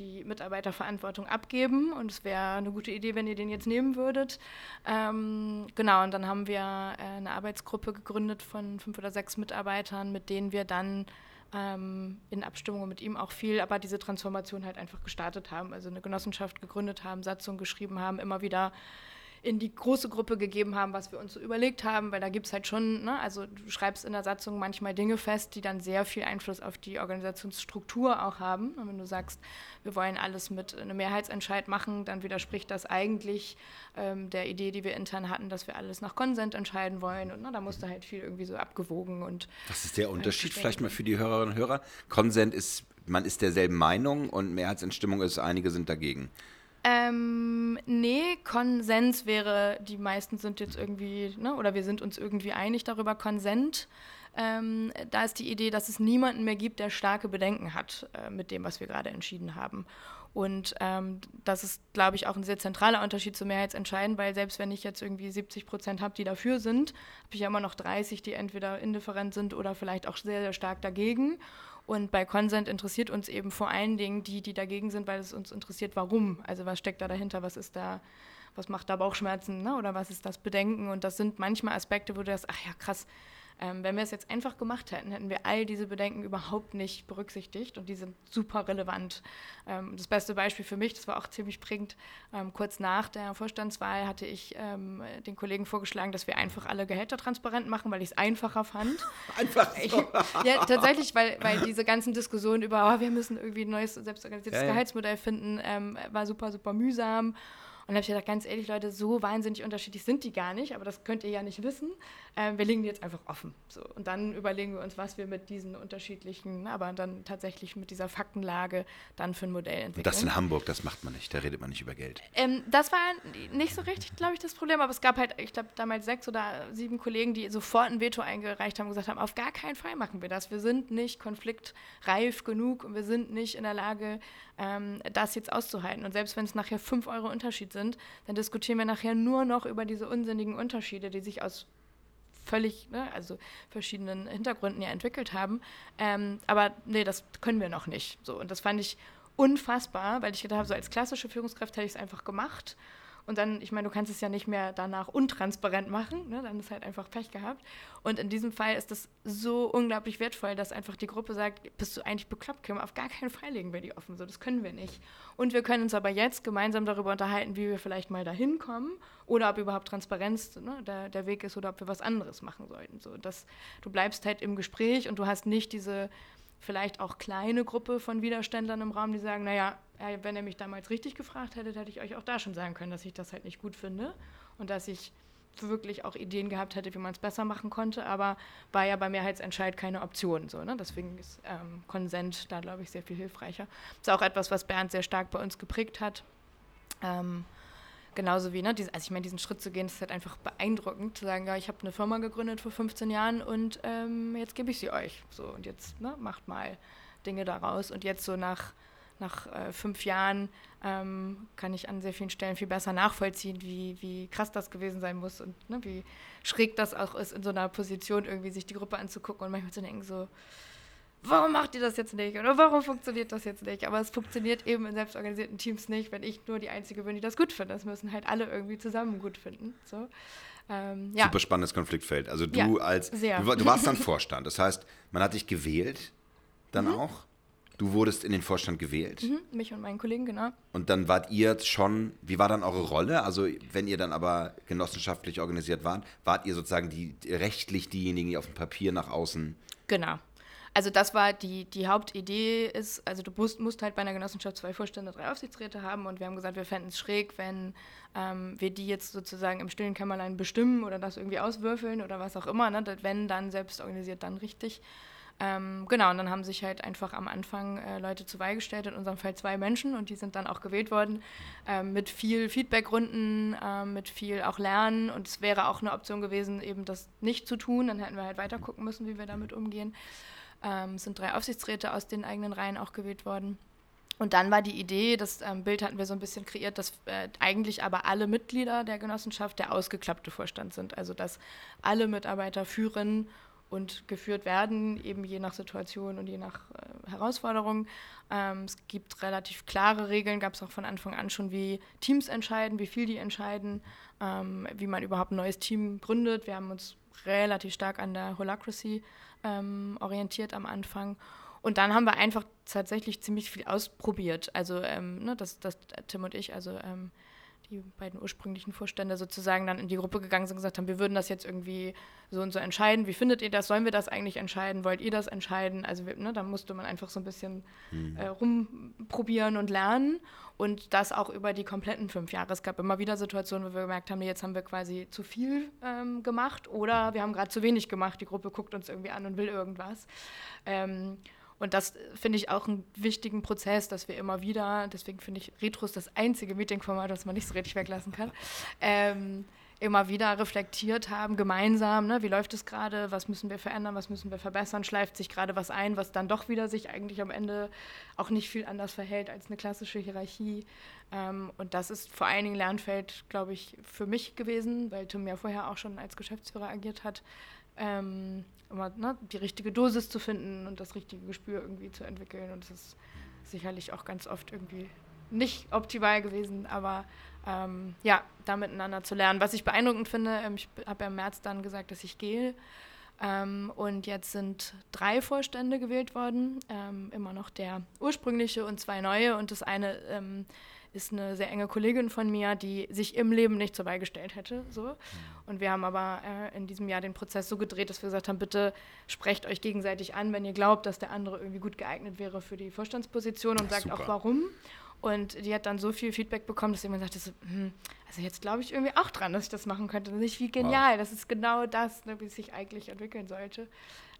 die Mitarbeiterverantwortung abgeben und es wäre eine gute Idee, wenn ihr den jetzt nehmen würdet. Ähm, genau, und dann haben wir äh, eine Arbeitsgruppe gegründet von fünf oder sechs Mitarbeitern, mit denen wir dann ähm, in Abstimmung mit ihm auch viel, aber diese Transformation halt einfach gestartet haben, also eine Genossenschaft gegründet haben, Satzung geschrieben haben, immer wieder in die große Gruppe gegeben haben, was wir uns so überlegt haben, weil da gibt es halt schon, ne, also du schreibst in der Satzung manchmal Dinge fest, die dann sehr viel Einfluss auf die Organisationsstruktur auch haben. Und wenn du sagst, wir wollen alles mit einem Mehrheitsentscheid machen, dann widerspricht das eigentlich ähm, der Idee, die wir intern hatten, dass wir alles nach Konsent entscheiden wollen. Und ne, da musste halt viel irgendwie so abgewogen und. Was ist der Unterschied vielleicht mal für die Hörerinnen und Hörer? Konsent ist, man ist derselben Meinung und Mehrheitsentstimmung ist, einige sind dagegen. Ähm, nee, Konsens wäre, die meisten sind jetzt irgendwie, ne, oder wir sind uns irgendwie einig darüber, Konsent. Ähm, da ist die Idee, dass es niemanden mehr gibt, der starke Bedenken hat äh, mit dem, was wir gerade entschieden haben. Und ähm, das ist, glaube ich, auch ein sehr zentraler Unterschied zu Mehrheitsentscheiden, weil selbst wenn ich jetzt irgendwie 70 Prozent habe, die dafür sind, habe ich ja immer noch 30, die entweder indifferent sind oder vielleicht auch sehr, sehr stark dagegen. Und bei Consent interessiert uns eben vor allen Dingen die, die dagegen sind, weil es uns interessiert, warum. Also was steckt da dahinter, was ist da, was macht da Bauchschmerzen ne? oder was ist das Bedenken. Und das sind manchmal Aspekte, wo du sagst, ach ja, krass, Ähm, wenn wir es jetzt einfach gemacht hätten, hätten wir all diese Bedenken überhaupt nicht berücksichtigt und die sind super relevant. Ähm, das beste Beispiel für mich, das war auch ziemlich prägend, ähm, kurz nach der Vorstandswahl hatte ich ähm, den Kollegen vorgeschlagen, dass wir einfach alle Gehälter transparent machen, weil ich es einfacher fand. Einfach so. Ich, ja, tatsächlich, weil, weil diese ganzen Diskussionen über, oh, wir müssen irgendwie ein neues selbstorganisiertes Ja, ja. Gehaltsmodell finden, ähm, war super, super mühsam. Und dann habe ich gedacht, ganz ehrlich, Leute, so wahnsinnig unterschiedlich sind die gar nicht, aber das könnt ihr ja nicht wissen. Ähm, wir legen die jetzt einfach offen. So. Und dann überlegen wir uns, was wir mit diesen unterschiedlichen, aber dann tatsächlich mit dieser Faktenlage dann für ein Modell entwickeln. Und das in Hamburg, das macht man nicht. Da redet man nicht über Geld. Ähm, das war nicht so richtig, glaube ich, das Problem, aber es gab halt, ich glaube, damals sechs oder sieben Kollegen, die sofort ein Veto eingereicht haben und gesagt haben, auf gar keinen Fall machen wir das. Wir sind nicht konfliktreif genug und wir sind nicht in der Lage, ähm, das jetzt auszuhalten. Und selbst wenn es nachher fünf Euro Unterschied sind, dann diskutieren wir nachher nur noch über diese unsinnigen Unterschiede, die sich aus völlig, ne, also verschiedenen Hintergründen ja entwickelt haben. Ähm, aber nee, das können wir noch nicht. So, und das fand ich unfassbar, weil ich gedacht habe, so als klassische Führungskraft hätte ich es einfach gemacht. Und dann, ich meine, du kannst es ja nicht mehr danach untransparent machen, ne? dann ist halt einfach Pech gehabt. Und in diesem Fall ist das so unglaublich wertvoll, dass einfach die Gruppe sagt, bist du eigentlich bekloppt, Kim? Auf gar keinen Fall legen wir die offen, so, das können wir nicht. Und wir können uns aber jetzt gemeinsam darüber unterhalten, wie wir vielleicht mal dahin kommen oder ob überhaupt Transparenz ne, der, der Weg ist oder ob wir was anderes machen sollten. So, dass du bleibst halt im Gespräch und du hast nicht diese vielleicht auch kleine Gruppe von Widerständlern im Raum, die sagen, naja, wenn ihr mich damals richtig gefragt hättet, hätte ich euch auch da schon sagen können, dass ich das halt nicht gut finde und dass ich wirklich auch Ideen gehabt hätte, wie man es besser machen konnte, aber war ja bei Mehrheitsentscheid keine Option. So, ne? Deswegen ist ähm, Konsent da, glaube ich, sehr viel hilfreicher. Das ist auch etwas, was Bernd sehr stark bei uns geprägt hat. Ähm, genauso wie, ne, also ich meine, diesen Schritt zu gehen, ist halt einfach beeindruckend, zu sagen, ja, ich habe eine Firma gegründet vor 15 Jahren und ähm, jetzt gebe ich sie euch. So, und jetzt ne, macht mal Dinge daraus. Und jetzt so nach, nach äh, fünf Jahren ähm, kann ich an sehr vielen Stellen viel besser nachvollziehen, wie, wie krass das gewesen sein muss und ne, wie schräg das auch ist, in so einer Position irgendwie sich die Gruppe anzugucken und manchmal zu denken, so, warum macht ihr das jetzt nicht? Oder warum funktioniert das jetzt nicht? Aber es funktioniert eben in selbstorganisierten Teams nicht, wenn ich nur die Einzige bin, die das gut findet. Das müssen halt alle irgendwie zusammen gut finden. So. Ähm, ja. Super spannendes Konfliktfeld. Also du Ja, als sehr. du, du warst dann Vorstand. Das heißt, man hat dich gewählt, dann Mhm. auch. Du wurdest in den Vorstand gewählt. Mhm, mich und meinen Kollegen, genau. Und dann wart ihr schon, wie war dann eure Rolle? Also wenn ihr dann aber genossenschaftlich organisiert wart, wart ihr sozusagen die rechtlich diejenigen, die auf dem Papier nach außen. Genau. Also das war die, die Hauptidee ist, also du musst, musst halt bei einer Genossenschaft zwei Vorstände, drei Aufsichtsräte haben und wir haben gesagt, wir fänden es schräg, wenn ähm, wir die jetzt sozusagen im stillen Kämmerlein bestimmen oder das irgendwie auswürfeln oder was auch immer. Ne? Wenn, dann selbst organisiert, dann richtig. Ähm, genau, und dann haben sich halt einfach am Anfang äh, Leute zu Wahl gestellt, in unserem Fall zwei Menschen und die sind dann auch gewählt worden ähm, mit viel Feedbackrunden, ähm, mit viel auch Lernen und es wäre auch eine Option gewesen, eben das nicht zu tun, dann hätten wir halt weiter gucken müssen, wie wir damit umgehen. Ähm, es sind drei Aufsichtsräte aus den eigenen Reihen auch gewählt worden. Und dann war die Idee, das ähm, Bild hatten wir so ein bisschen kreiert, dass äh, eigentlich aber alle Mitglieder der Genossenschaft der ausgeklappte Vorstand sind. Also dass alle Mitarbeiter führen und geführt werden, eben je nach Situation und je nach äh, Herausforderung. Ähm, es gibt relativ klare Regeln, gab es auch von Anfang an schon, wie Teams entscheiden, wie viel die entscheiden, ähm, wie man überhaupt ein neues Team gründet. Wir haben uns relativ stark an der Holacracy ähm, orientiert am Anfang. Und dann haben wir einfach tatsächlich ziemlich viel ausprobiert. Also, ähm, ne, dass, dass Tim und ich, also ähm, die beiden ursprünglichen Vorstände sozusagen dann in die Gruppe gegangen sind und gesagt haben, wir würden das jetzt irgendwie so und so entscheiden. Wie findet ihr das? Sollen wir das eigentlich entscheiden? Wollt ihr das entscheiden? Also ne, da musste man einfach so ein bisschen äh, rumprobieren und lernen und das auch über die kompletten fünf Jahre. Es gab immer wieder Situationen, wo wir gemerkt haben, nee, jetzt haben wir quasi zu viel ähm, gemacht oder wir haben gerade zu wenig gemacht. Die Gruppe guckt uns irgendwie an und will irgendwas. Ähm, und das äh, finde ich auch einen wichtigen Prozess, dass wir immer wieder, deswegen finde ich Retros das einzige Meetingformat, das man nicht so richtig weglassen kann, ähm, immer wieder reflektiert haben, gemeinsam, ne, wie läuft es gerade, was müssen wir verändern, was müssen wir verbessern, schleift sich gerade was ein, was dann doch wieder sich eigentlich am Ende auch nicht viel anders verhält als eine klassische Hierarchie. Ähm, und das ist vor allen Dingen Lernfeld, glaube ich, für mich gewesen, weil Tim ja vorher auch schon als Geschäftsführer agiert hat, ähm, immer ne, die richtige Dosis zu finden und das richtige Gespür irgendwie zu entwickeln. Und das ist sicherlich auch ganz oft irgendwie nicht optimal gewesen, aber ähm, ja, da miteinander zu lernen. Was ich beeindruckend finde, ähm, ich habe ja im März dann gesagt, dass ich gehe. Ähm, und jetzt sind drei Vorstände gewählt worden, ähm, immer noch der ursprüngliche und zwei neue. Und das eine ähm, ist eine sehr enge Kollegin von mir, die sich im Leben nicht so beigestellt hätte. So. Mhm. Und wir haben aber äh, in diesem Jahr den Prozess so gedreht, dass wir gesagt haben, bitte sprecht euch gegenseitig an, wenn ihr glaubt, dass der andere irgendwie gut geeignet wäre für die Vorstandsposition und sagt Super. auch warum. Und die hat dann so viel Feedback bekommen, dass immer sagte, so, hm, also jetzt glaube ich irgendwie auch dran, dass ich das machen könnte. Nicht wie genial, wow. das ist genau das, ne, wie es sich eigentlich entwickeln sollte.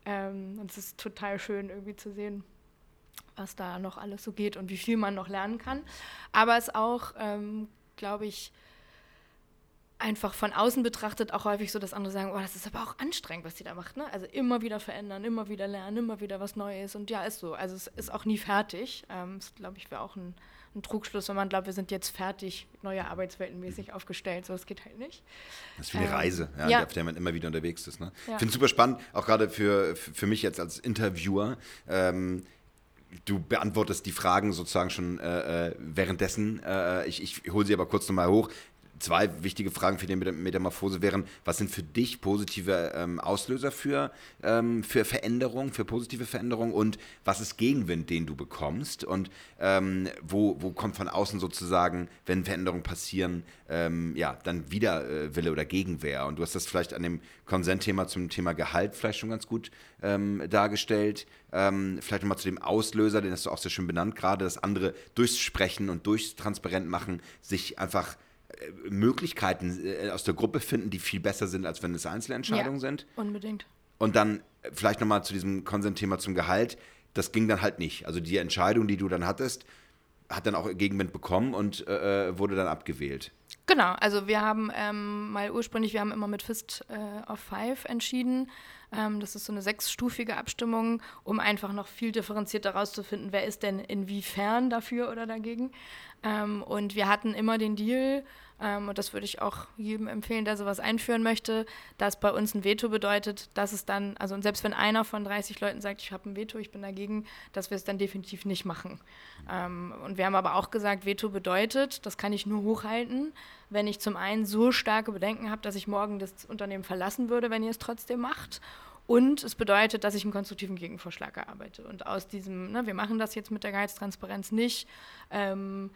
Ähm, und es ist total schön irgendwie zu sehen was da noch alles so geht und wie viel man noch lernen kann. Aber es auch, ähm, glaube ich, einfach von außen betrachtet auch häufig so, dass andere sagen, oh, das ist aber auch anstrengend, was die da macht. Ne? Also immer wieder verändern, immer wieder lernen, immer wieder was Neues. Und ja, ist so. Also es ist auch nie fertig. Ähm, das, glaube ich, wäre auch ein, ein, Trugschluss, wenn man glaubt, wir sind jetzt fertig, neue Arbeitswelten mäßig aufgestellt. So, das geht halt nicht. Das ist wie eine ähm, Reise, ja, ja. auf der man immer wieder unterwegs ist. Ne? Ja. Ich finde es super spannend, auch gerade für, für mich jetzt als Interviewer. Ähm, du beantwortest die Fragen sozusagen schon äh, äh währenddessen. Äh, ich ich hole sie aber kurz nochmal hoch zwei wichtige Fragen für die Metamorphose wären, was sind für dich positive ähm, Auslöser für, ähm, für Veränderung, für positive Veränderung und was ist Gegenwind, den du bekommst und ähm, wo, wo kommt von außen sozusagen, wenn Veränderungen passieren, ähm, ja, dann Widerwille äh, oder Gegenwehr und du hast das vielleicht an dem Konsentthema zum Thema Gehalt vielleicht schon ganz gut ähm, dargestellt. Ähm, vielleicht nochmal zu dem Auslöser, den hast du auch sehr schön benannt gerade, dass andere durchs Sprechen und durchs Transparent machen sich einfach Möglichkeiten äh, aus der Gruppe finden, die viel besser sind, als wenn es Einzelentscheidungen ja, sind. Unbedingt. Und dann äh, vielleicht nochmal zu diesem Konsent-Thema zum Gehalt. Das ging dann halt nicht. Also die Entscheidung, die du dann hattest, hat dann auch Gegenwind bekommen und äh, äh, wurde dann abgewählt. Genau, also wir haben ähm, mal ursprünglich, wir haben immer mit Fist äh, of Five entschieden. Ähm, das ist so eine sechsstufige Abstimmung, um einfach noch viel differenzierter herauszufinden, wer ist denn inwiefern dafür oder dagegen. Ähm, und wir hatten immer den Deal, ähm, und das würde ich auch jedem empfehlen, der sowas einführen möchte, dass bei uns ein Veto bedeutet, dass es dann, also und selbst wenn einer von 30 Leuten sagt, ich habe ein Veto, ich bin dagegen, dass wir es dann definitiv nicht machen. Ähm, und wir haben aber auch gesagt, Veto bedeutet, das kann ich nur hochhalten, wenn ich zum einen so starke Bedenken habe, dass ich morgen das Unternehmen verlassen würde, wenn ihr es trotzdem macht. Und es bedeutet, dass ich einen konstruktiven Gegenvorschlag erarbeite. Und aus diesem, ne, wir machen das jetzt mit der Gehaltstransparenz nicht, ähm,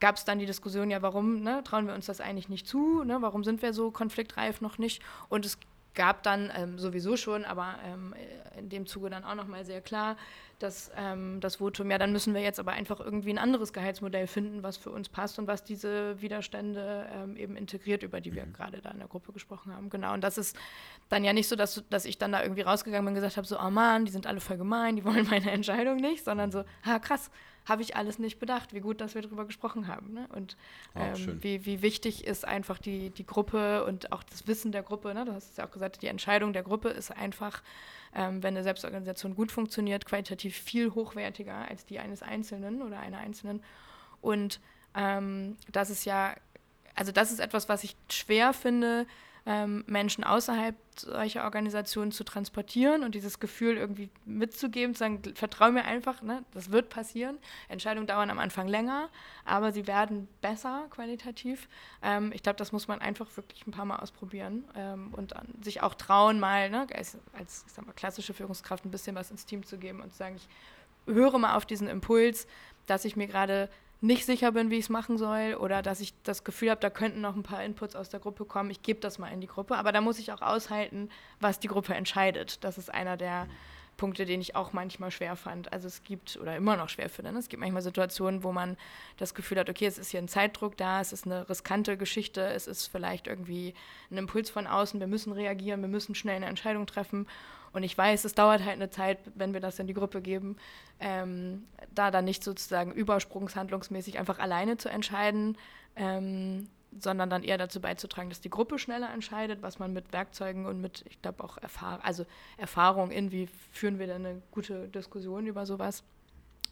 gab es dann die Diskussion, ja, warum ne, trauen wir uns das eigentlich nicht zu? Ne, warum sind wir so konfliktreif noch nicht? Und es gab dann ähm, sowieso schon, aber ähm, in dem Zuge dann auch nochmal sehr klar, dass ähm, das Votum, ja, dann müssen wir jetzt aber einfach irgendwie ein anderes Gehaltsmodell finden, was für uns passt und was diese Widerstände ähm, eben integriert, über die wir mhm. gerade da in der Gruppe gesprochen haben. Genau, und das ist dann ja nicht so, dass, dass ich dann da irgendwie rausgegangen bin und gesagt habe, so, oh Mann, die sind alle voll gemein, die wollen meine Entscheidung nicht, sondern so, ha, krass, habe ich alles nicht bedacht. Wie gut, dass wir darüber gesprochen haben. Ne? Und oh, ähm, wie, wie wichtig ist einfach die, die Gruppe und auch das Wissen der Gruppe. Ne? Du hast es ja auch gesagt, die Entscheidung der Gruppe ist einfach, ähm, wenn eine Selbstorganisation gut funktioniert, qualitativ viel hochwertiger als die eines Einzelnen oder einer Einzelnen. Und ähm, das ist ja, also das ist etwas, was ich schwer finde, ähm, Menschen außerhalb solcher Organisationen zu transportieren und dieses Gefühl irgendwie mitzugeben, zu sagen, vertraue mir einfach, ne, das wird passieren. Entscheidungen dauern am Anfang länger, aber sie werden besser qualitativ. Ähm, ich glaube, das muss man einfach wirklich ein paar Mal ausprobieren ähm, und an, sich auch trauen, mal ne, als, als mal, klassische Führungskraft ein bisschen was ins Team zu geben und zu sagen, ich höre mal auf diesen Impuls, dass ich mir gerade nicht sicher bin, wie ich es machen soll oder dass ich das Gefühl habe, da könnten noch ein paar Inputs aus der Gruppe kommen. Ich gebe das mal in die Gruppe, aber da muss ich auch aushalten, was die Gruppe entscheidet. Das ist einer der Punkte, den ich auch manchmal schwer fand. Also es gibt, oder immer noch schwer finde, ne? es gibt manchmal Situationen, wo man das Gefühl hat, okay, es ist hier ein Zeitdruck da, es ist eine riskante Geschichte, es ist vielleicht irgendwie ein Impuls von außen, wir müssen reagieren, wir müssen schnell eine Entscheidung treffen. Und ich weiß, es dauert halt eine Zeit, wenn wir das in die Gruppe geben, ähm, da dann nicht sozusagen übersprungshandlungsmäßig einfach alleine zu entscheiden, ähm, sondern dann eher dazu beizutragen, dass die Gruppe schneller entscheidet, was man mit Werkzeugen und mit, ich glaube auch Erfahrung, also Erfahrung, in wie führen wir denn eine gute Diskussion über sowas,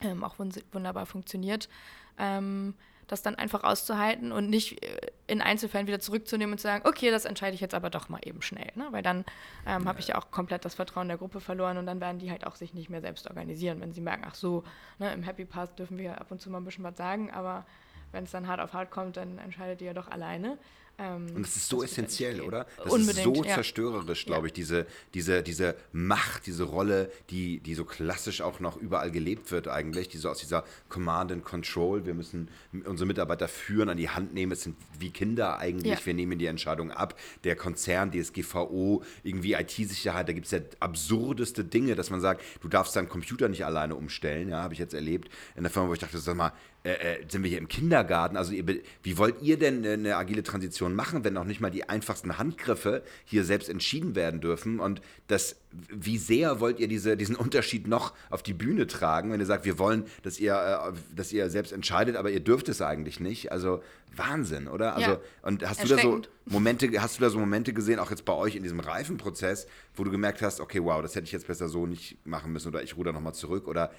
ähm, auch wunderbar funktioniert. Ähm, das dann einfach auszuhalten und nicht äh, in Einzelfällen wieder zurückzunehmen und zu sagen, okay, das entscheide ich jetzt aber doch mal eben schnell. Ne? Weil dann ähm, habe ich ja auch komplett das Vertrauen der Gruppe verloren und dann werden die halt auch sich nicht mehr selbst organisieren, wenn sie merken, ach so, ne, im Happy Pass dürfen wir ab und zu mal ein bisschen was sagen, aber wenn es dann hart auf hart kommt, dann entscheidet ihr ja doch alleine. Ähm, und es ist so essentiell, oder? Das ist so zerstörerisch, glaube ich, diese, diese, diese Macht, diese Rolle, die, die so klassisch auch noch überall gelebt wird eigentlich, die so aus dieser Command and Control, wir müssen unsere Mitarbeiter führen, an die Hand nehmen, es sind wie Kinder eigentlich, Ja. wir nehmen die Entscheidung ab, der Konzern, DSGVO, irgendwie IT-Sicherheit, da gibt es ja absurdeste Dinge, dass man sagt, du darfst deinen Computer nicht alleine umstellen, ja, habe ich jetzt erlebt in der Firma, wo ich dachte, sag mal, äh, äh, sind wir hier im Kindergarten? Also ihr, wie wollt ihr denn eine agile Transition machen, wenn noch nicht mal die einfachsten Handgriffe hier selbst entschieden werden dürfen? Und das, wie sehr wollt ihr diese, diesen Unterschied noch auf die Bühne tragen, wenn ihr sagt, wir wollen, dass ihr, äh, dass ihr selbst entscheidet, aber ihr dürft es eigentlich nicht? Also Wahnsinn, oder? Also Ja. und hast du da so. Momente, hast du da so Momente gesehen, auch jetzt bei euch in diesem Reifenprozess, wo du gemerkt hast, okay, wow, das hätte ich jetzt besser so nicht machen müssen oder ich ruder nochmal zurück oder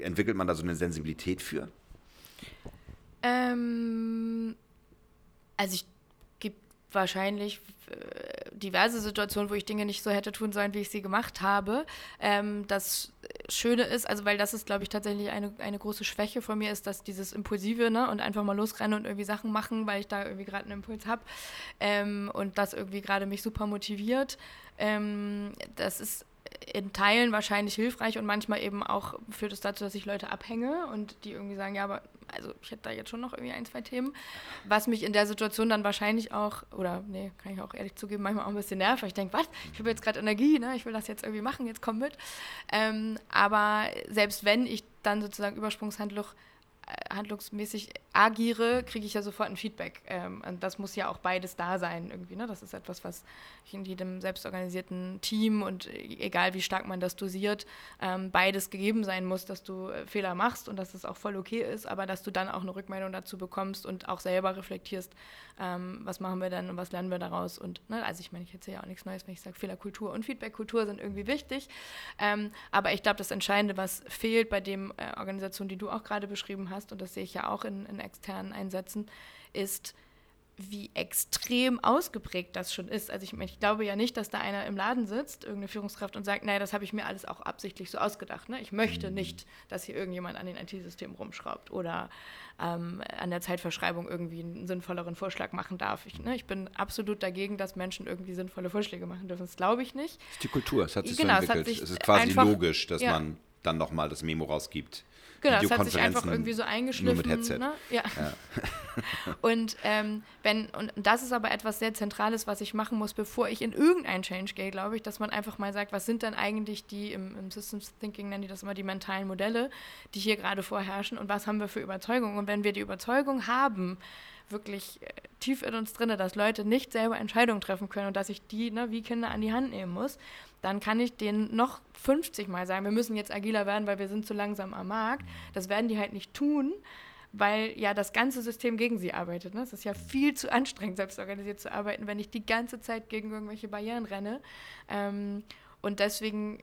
entwickelt man da so eine Sensibilität für? Ähm, also ich gibt wahrscheinlich äh, diverse Situationen, wo ich Dinge nicht so hätte tun sollen, wie ich sie gemacht habe. Ähm, das Schöne ist, also weil das ist, glaube ich, tatsächlich eine, eine große Schwäche von mir ist, dass dieses Impulsive ne, und einfach mal losrennen und irgendwie Sachen machen, weil ich da irgendwie gerade einen Impuls habe ähm, und das irgendwie gerade mich super motiviert. Ähm, das ist in Teilen wahrscheinlich hilfreich und manchmal eben auch führt es dazu, dass ich Leute abhänge und die irgendwie sagen, ja, aber also ich hätte da jetzt schon noch irgendwie ein, zwei Themen, was mich in der Situation dann wahrscheinlich auch, oder nee, kann ich auch ehrlich zugeben, manchmal auch ein bisschen nervt, weil ich denke, was, ich habe jetzt gerade Energie, ne? ich will das jetzt irgendwie machen, jetzt komm mit. Ähm, aber selbst wenn ich dann sozusagen Übersprungshandlung handlungsmäßig agiere, kriege ich ja sofort ein Feedback. Ähm, und das muss ja auch beides da sein irgendwie. Ne? Das ist etwas, was in jedem selbstorganisierten Team und äh, egal wie stark man das dosiert, ähm, beides gegeben sein muss, dass du äh, Fehler machst und dass es auch voll okay ist, aber dass du dann auch eine Rückmeldung dazu bekommst und auch selber reflektierst, ähm, was machen wir denn und was lernen wir daraus. Und ne, also ich meine, ich erzähle ja auch nichts Neues, wenn ich sage, Fehlerkultur und Feedbackkultur sind irgendwie wichtig. Ähm, aber ich glaube, das Entscheidende, was fehlt bei dem äh, Organisation, die du auch gerade beschrieben hast, und das sehe ich ja auch in, in externen Einsätzen, ist, wie extrem ausgeprägt das schon ist. Also ich, ich glaube ja nicht, dass da einer im Laden sitzt, irgendeine Führungskraft, und sagt, naja, das habe ich mir alles auch absichtlich so ausgedacht. Ne? Ich möchte nicht, dass hier irgendjemand an den IT-Systemen rumschraubt oder ähm, an der Zeitverschreibung irgendwie einen sinnvolleren Vorschlag machen darf. Ich, ne? ich bin absolut dagegen, dass Menschen irgendwie sinnvolle Vorschläge machen dürfen. Das glaube ich nicht. Das ist die Kultur, es hat sich Genau, so es entwickelt. sich Es ist quasi einfach- logisch, dass ja. man dann nochmal das Memo rausgibt. Genau, es hat sich einfach irgendwie so Nur eingeschliffen. mit Headset. Ne? Ja. und ähm, wenn, und das ist aber etwas sehr Zentrales, was ich machen muss, bevor ich in irgendein Change gehe, glaube ich, dass man einfach mal sagt, was sind denn eigentlich die, im, im Systems Thinking nennen die das immer die mentalen Modelle, die hier gerade vorherrschen und was haben wir für Überzeugungen. Und wenn wir die Überzeugung haben, wirklich äh, tief in uns drinne, dass Leute nicht selber Entscheidungen treffen können und dass ich die ne, wie Kinder an die Hand nehmen muss, dann kann ich denen noch 50 Mal sagen, wir müssen jetzt agiler werden, weil wir sind zu langsam am Markt. Das werden die halt nicht tun, weil ja das ganze System gegen sie arbeitet. Ne? Es ist ja viel zu anstrengend, selbst organisiert zu arbeiten, wenn ich die ganze Zeit gegen irgendwelche Barrieren renne. Ähm, und deswegen, äh,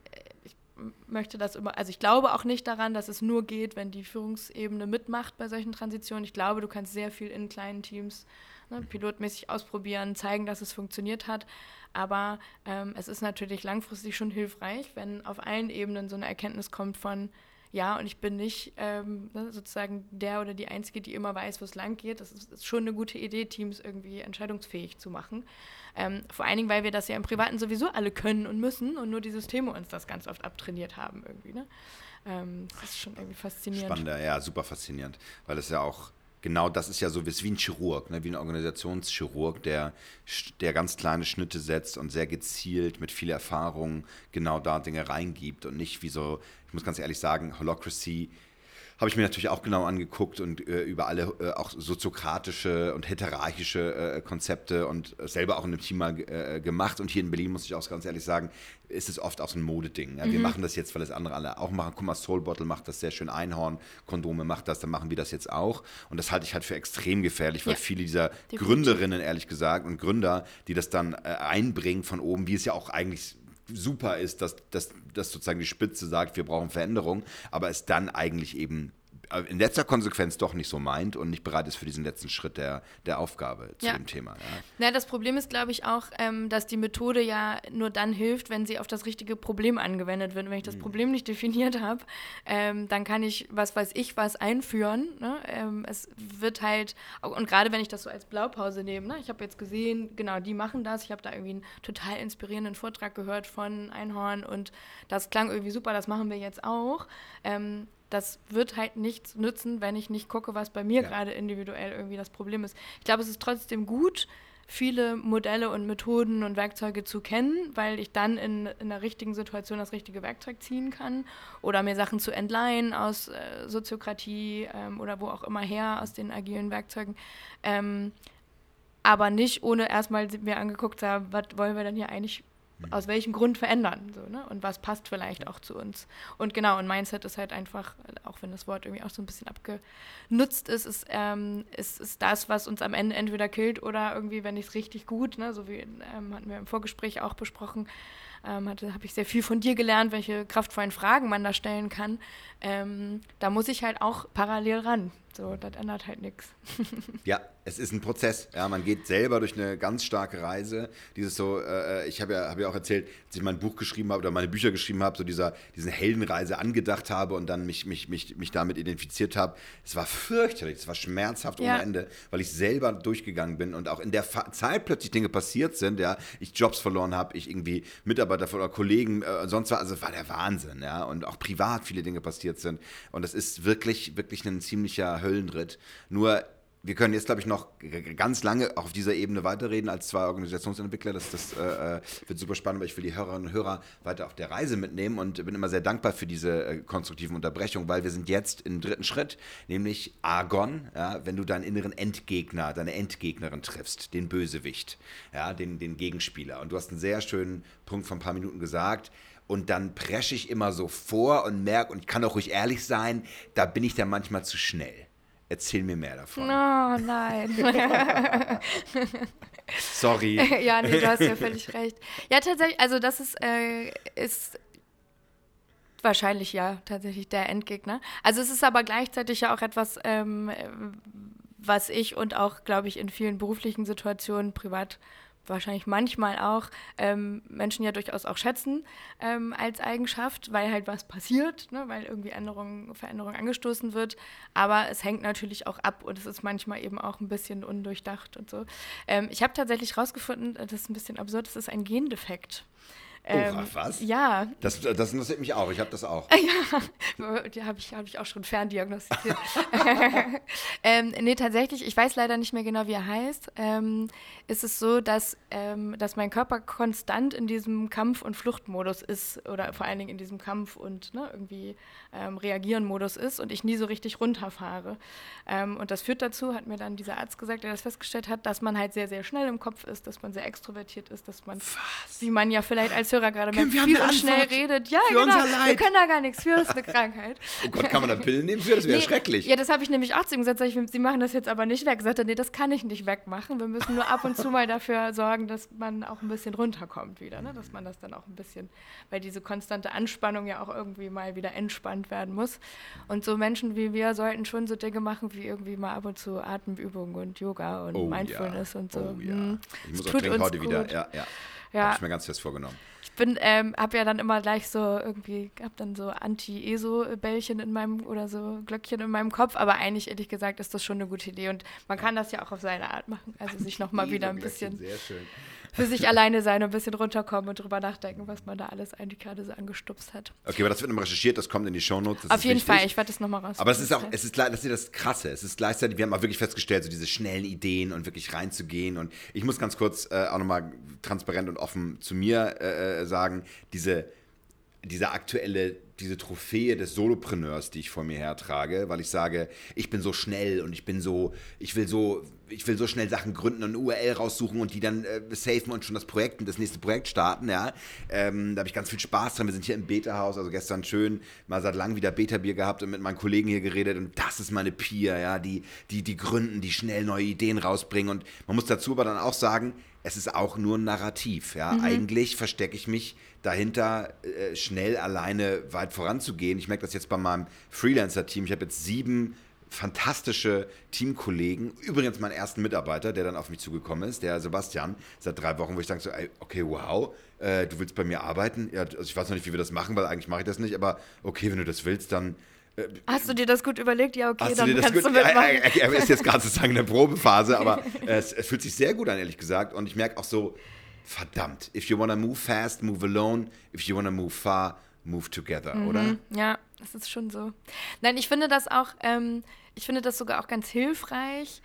möchte das immer, also ich glaube auch nicht daran, dass es nur geht, wenn die Führungsebene mitmacht bei solchen Transitionen. Ich glaube, du kannst sehr viel in kleinen Teams ne, pilotmäßig ausprobieren, zeigen, dass es funktioniert hat. Aber ähm, es ist natürlich langfristig schon hilfreich, wenn auf allen Ebenen so eine Erkenntnis kommt von, ja, und ich bin nicht ähm, ne, sozusagen der oder die Einzige, die immer weiß, wo es lang geht. Das ist, ist schon eine gute Idee, Teams irgendwie entscheidungsfähig zu machen. Ähm, vor allen Dingen, weil wir das ja im Privaten sowieso alle können und müssen und nur die Systeme uns das ganz oft abtrainiert haben irgendwie. Ne? Ähm, das ist schon irgendwie faszinierend. Spannender, ja, super faszinierend. Weil es ja auch, genau das ist ja so wie ein Chirurg, ne, wie ein Organisationschirurg, der, der ganz kleine Schnitte setzt und sehr gezielt mit viel Erfahrung genau da Dinge reingibt und nicht wie so, ich muss ganz ehrlich sagen, Holocracy habe ich mir natürlich auch genau angeguckt und äh, über alle äh, auch soziokratische und heterarchische äh, Konzepte und selber auch in einem Team mal äh, gemacht. Und hier in Berlin muss ich auch ganz ehrlich sagen, ist es oft auch so ein Modeding. Ja? Wir machen das jetzt, weil es andere alle auch machen. Guck mal, Soul Bottle macht das sehr schön, Einhorn, Kondome macht das, dann machen wir das jetzt auch. Und das halte ich halt für extrem gefährlich, weil Ja, viele dieser definitiv. Gründerinnen, ehrlich gesagt, und Gründer, die das dann äh, einbringen von oben, wie es ja auch eigentlich super ist, dass, dass, dass sozusagen die Spitze sagt, wir brauchen Veränderung, aber es dann eigentlich eben in letzter Konsequenz doch nicht so meint und nicht bereit ist für diesen letzten Schritt der, der Aufgabe zu Ja. dem Thema. Ja. Na, das Problem ist, glaube ich, auch, ähm, dass die Methode ja nur dann hilft, wenn sie auf das richtige Problem angewendet wird. Wenn ich das Mhm. Problem nicht definiert habe, ähm, dann kann ich, was weiß ich, was einführen. Ne? Ähm, es wird halt, und gerade wenn ich das so als Blaupause nehme, ne? ich habe jetzt gesehen, genau, die machen das. Ich habe da irgendwie einen total inspirierenden Vortrag gehört von Einhorn und das klang irgendwie super, das machen wir jetzt auch. Ähm, das wird halt nichts nützen, wenn ich nicht gucke, was bei mir Ja. gerade individuell irgendwie das Problem ist. Ich glaube, es ist trotzdem gut, viele Modelle und Methoden und Werkzeuge zu kennen, weil ich dann in, in der richtigen Situation das richtige Werkzeug ziehen kann oder mir Sachen zu entleihen aus äh, Soziokratie ähm, oder wo auch immer her, aus den agilen Werkzeugen. Ähm, aber nicht ohne erstmal mir angeguckt zu haben, was wollen wir denn hier eigentlich aus welchem Grund verändern so, ne? und was passt vielleicht auch zu uns. Und genau, und Mindset ist halt einfach, auch wenn das Wort irgendwie auch so ein bisschen abgenutzt ist, ist, ähm, ist, ist das, was uns am Ende entweder killt oder irgendwie, wenn ich es richtig gut, ne? so wie ähm, hatten wir im Vorgespräch auch besprochen, ähm, hatte, habe ich sehr viel von dir gelernt, welche kraftvollen Fragen man da stellen kann. Ähm, da muss ich halt auch parallel ran. So, das ändert halt nichts. Ja, es ist ein Prozess. Ja, man geht selber durch eine ganz starke Reise. Dieses so, äh, ich habe ja, hab ja auch erzählt, als ich mein Buch geschrieben habe oder meine Bücher geschrieben habe, so dieser, diese Heldenreise angedacht habe und dann mich, mich, mich, mich damit identifiziert habe. Es war fürchterlich, es war schmerzhaft Ja. ohne Ende, weil ich selber durchgegangen bin und auch in der Fa Zeit plötzlich Dinge passiert sind, ja, ich Jobs verloren habe, ich irgendwie Mitarbeiter oder Kollegen, äh, sonst war, also es war der Wahnsinn, ja, und auch privat viele Dinge passiert sind. Und das ist wirklich, wirklich ein ziemlicher Höllenritt. Nur wir können jetzt, glaube ich, noch ganz lange auf dieser Ebene weiterreden als zwei Organisationsentwickler. Das, das äh, äh, wird super spannend, weil ich will die Hörerinnen und Hörer weiter auf der Reise mitnehmen und bin immer sehr dankbar für diese äh, konstruktiven Unterbrechungen, weil wir sind jetzt im dritten Schritt, nämlich Argon, ja, wenn du deinen inneren Endgegner, deine Endgegnerin triffst, den Bösewicht, ja, den, den Gegenspieler. Und du hast einen sehr schönen Punkt von ein paar Minuten gesagt. Und dann presche ich immer so vor und merke, und ich kann auch ruhig ehrlich sein, da bin ich dann manchmal zu schnell. Erzähl mir mehr davon. Oh nein. Sorry. ja, nee, du hast ja völlig recht. Ja, tatsächlich, also das ist, äh, ist wahrscheinlich ja tatsächlich der Endgegner. Also es ist aber gleichzeitig ja auch etwas, ähm, äh, was ich und auch, glaube ich, in vielen beruflichen Situationen, privat wahrscheinlich manchmal auch, ähm, Menschen ja durchaus auch schätzen ähm, als Eigenschaft, weil halt was passiert, ne, weil irgendwie Änderung, Veränderung angestoßen wird. Aber es hängt natürlich auch ab und es ist manchmal eben auch ein bisschen undurchdacht und so. Ähm, ich habe tatsächlich rausgefunden, das ist ein bisschen absurd, es ist ein Gendefekt. Ähm, was? Ja, Das, das interessiert mich auch. Ich habe das auch. die habe ich, hab ich auch schon ferndiagnostiziert. ähm, nee, tatsächlich, ich weiß leider nicht mehr genau, wie er heißt. Ähm, ist es so, dass, ähm, dass mein Körper konstant in diesem Kampf- und Fluchtmodus ist oder vor allen Dingen in diesem Kampf- und ne, irgendwie ähm, Reagieren-Modus ist und ich nie so richtig runterfahre. Ähm, und das führt dazu, hat mir dann dieser Arzt gesagt, der das festgestellt hat, dass man halt sehr, sehr schnell im Kopf ist, dass man sehr extrovertiert ist, dass man, wie man ja vielleicht als Hörer gerade merkt, wir haben viel und schnell redet. Ja, für genau. unser Wir können da gar nichts für, das ist eine Krankheit. Oh Gott, kann man da Pillen nehmen für? Das wäre Nee, schrecklich. Ja, das habe ich nämlich auch zu ihm gesagt. Sag ich, Sie machen das jetzt aber nicht weg. Sagt er, nee, das kann ich nicht wegmachen. Wir müssen nur ab und zu mal dafür sorgen, dass man auch ein bisschen runterkommt wieder. Ne? Dass man das dann auch ein bisschen, weil diese konstante Anspannung ja auch irgendwie mal wieder entspannt werden muss. Und so Menschen wie wir sollten schon so Dinge machen, wie irgendwie mal ab und zu Atemübungen und Yoga und Oh Mindfulness ja. und so. Oh ja. Hm. Ich muss Es auch uns heute wieder. gut. Ja, ja. Ja. Habe ich mir ganz fest vorgenommen. Ich bin, ähm, habe ja dann immer gleich so irgendwie, hab dann so Anti-ESO-Bällchen in meinem oder so Glöckchen in meinem Kopf, aber eigentlich ehrlich gesagt ist das schon eine gute Idee und man kann das ja auch auf seine Art machen. Also sich nochmal wieder ein bisschen Sehr schön. Für sich alleine sein und ein bisschen runterkommen und drüber nachdenken, was man da alles eigentlich gerade so angestupst hat. Okay, aber das wird nochmal recherchiert, das kommt in die Shownotes. auf jeden wichtig. Fall, ich werde das nochmal raus. Aber es ist auch, es ist, das ist das Krasse. Es ist gleichzeitig, wir haben auch wirklich festgestellt, so diese schnellen Ideen und wirklich reinzugehen. Und ich muss ganz kurz äh, auch nochmal transparent und offen zu mir äh, äh, sagen, diese, diese aktuelle, diese Trophäe des Solopreneurs, die ich vor mir hertrage, weil ich sage, ich bin so schnell und ich bin so, ich will so, ich will so schnell Sachen gründen und eine URL raussuchen und die dann äh, safen und schon das Projekt und das nächste Projekt starten, ja. Ähm, da habe ich ganz viel Spaß dran. Wir sind hier im Beta-Haus, also gestern schön mal seit langem wieder Beta-Bier gehabt und mit meinen Kollegen hier geredet und das ist meine Peer, ja, die, die, die gründen, die schnell neue Ideen rausbringen und man muss dazu aber dann auch sagen, es ist auch nur ein Narrativ. Ja? Mhm. Eigentlich verstecke ich mich dahinter, äh, schnell alleine weit voranzugehen. Ich merke das jetzt bei meinem Freelancer-Team. Ich habe jetzt sieben fantastische Teamkollegen. Übrigens mein ersten Mitarbeiter, der dann auf mich zugekommen ist, der Sebastian, seit drei Wochen, wo ich sage so, okay, wow, äh, du willst bei mir arbeiten? Ja, also ich weiß noch nicht, wie wir das machen, weil eigentlich mache ich das nicht, aber okay, wenn du das willst, dann Hast du dir das gut überlegt? Ja, okay, dann kannst gut, du mitmachen. Er, er, ist jetzt gerade sozusagen in der Probephase, aber es, es, fühlt sich sehr gut an, ehrlich gesagt. Und ich merke auch so, verdammt, if you wanna move fast, move alone. If you wanna move far, move together, mhm, oder? Ja, das ist schon so. Nein, ich finde das auch, ähm, ich finde das sogar auch ganz hilfreich,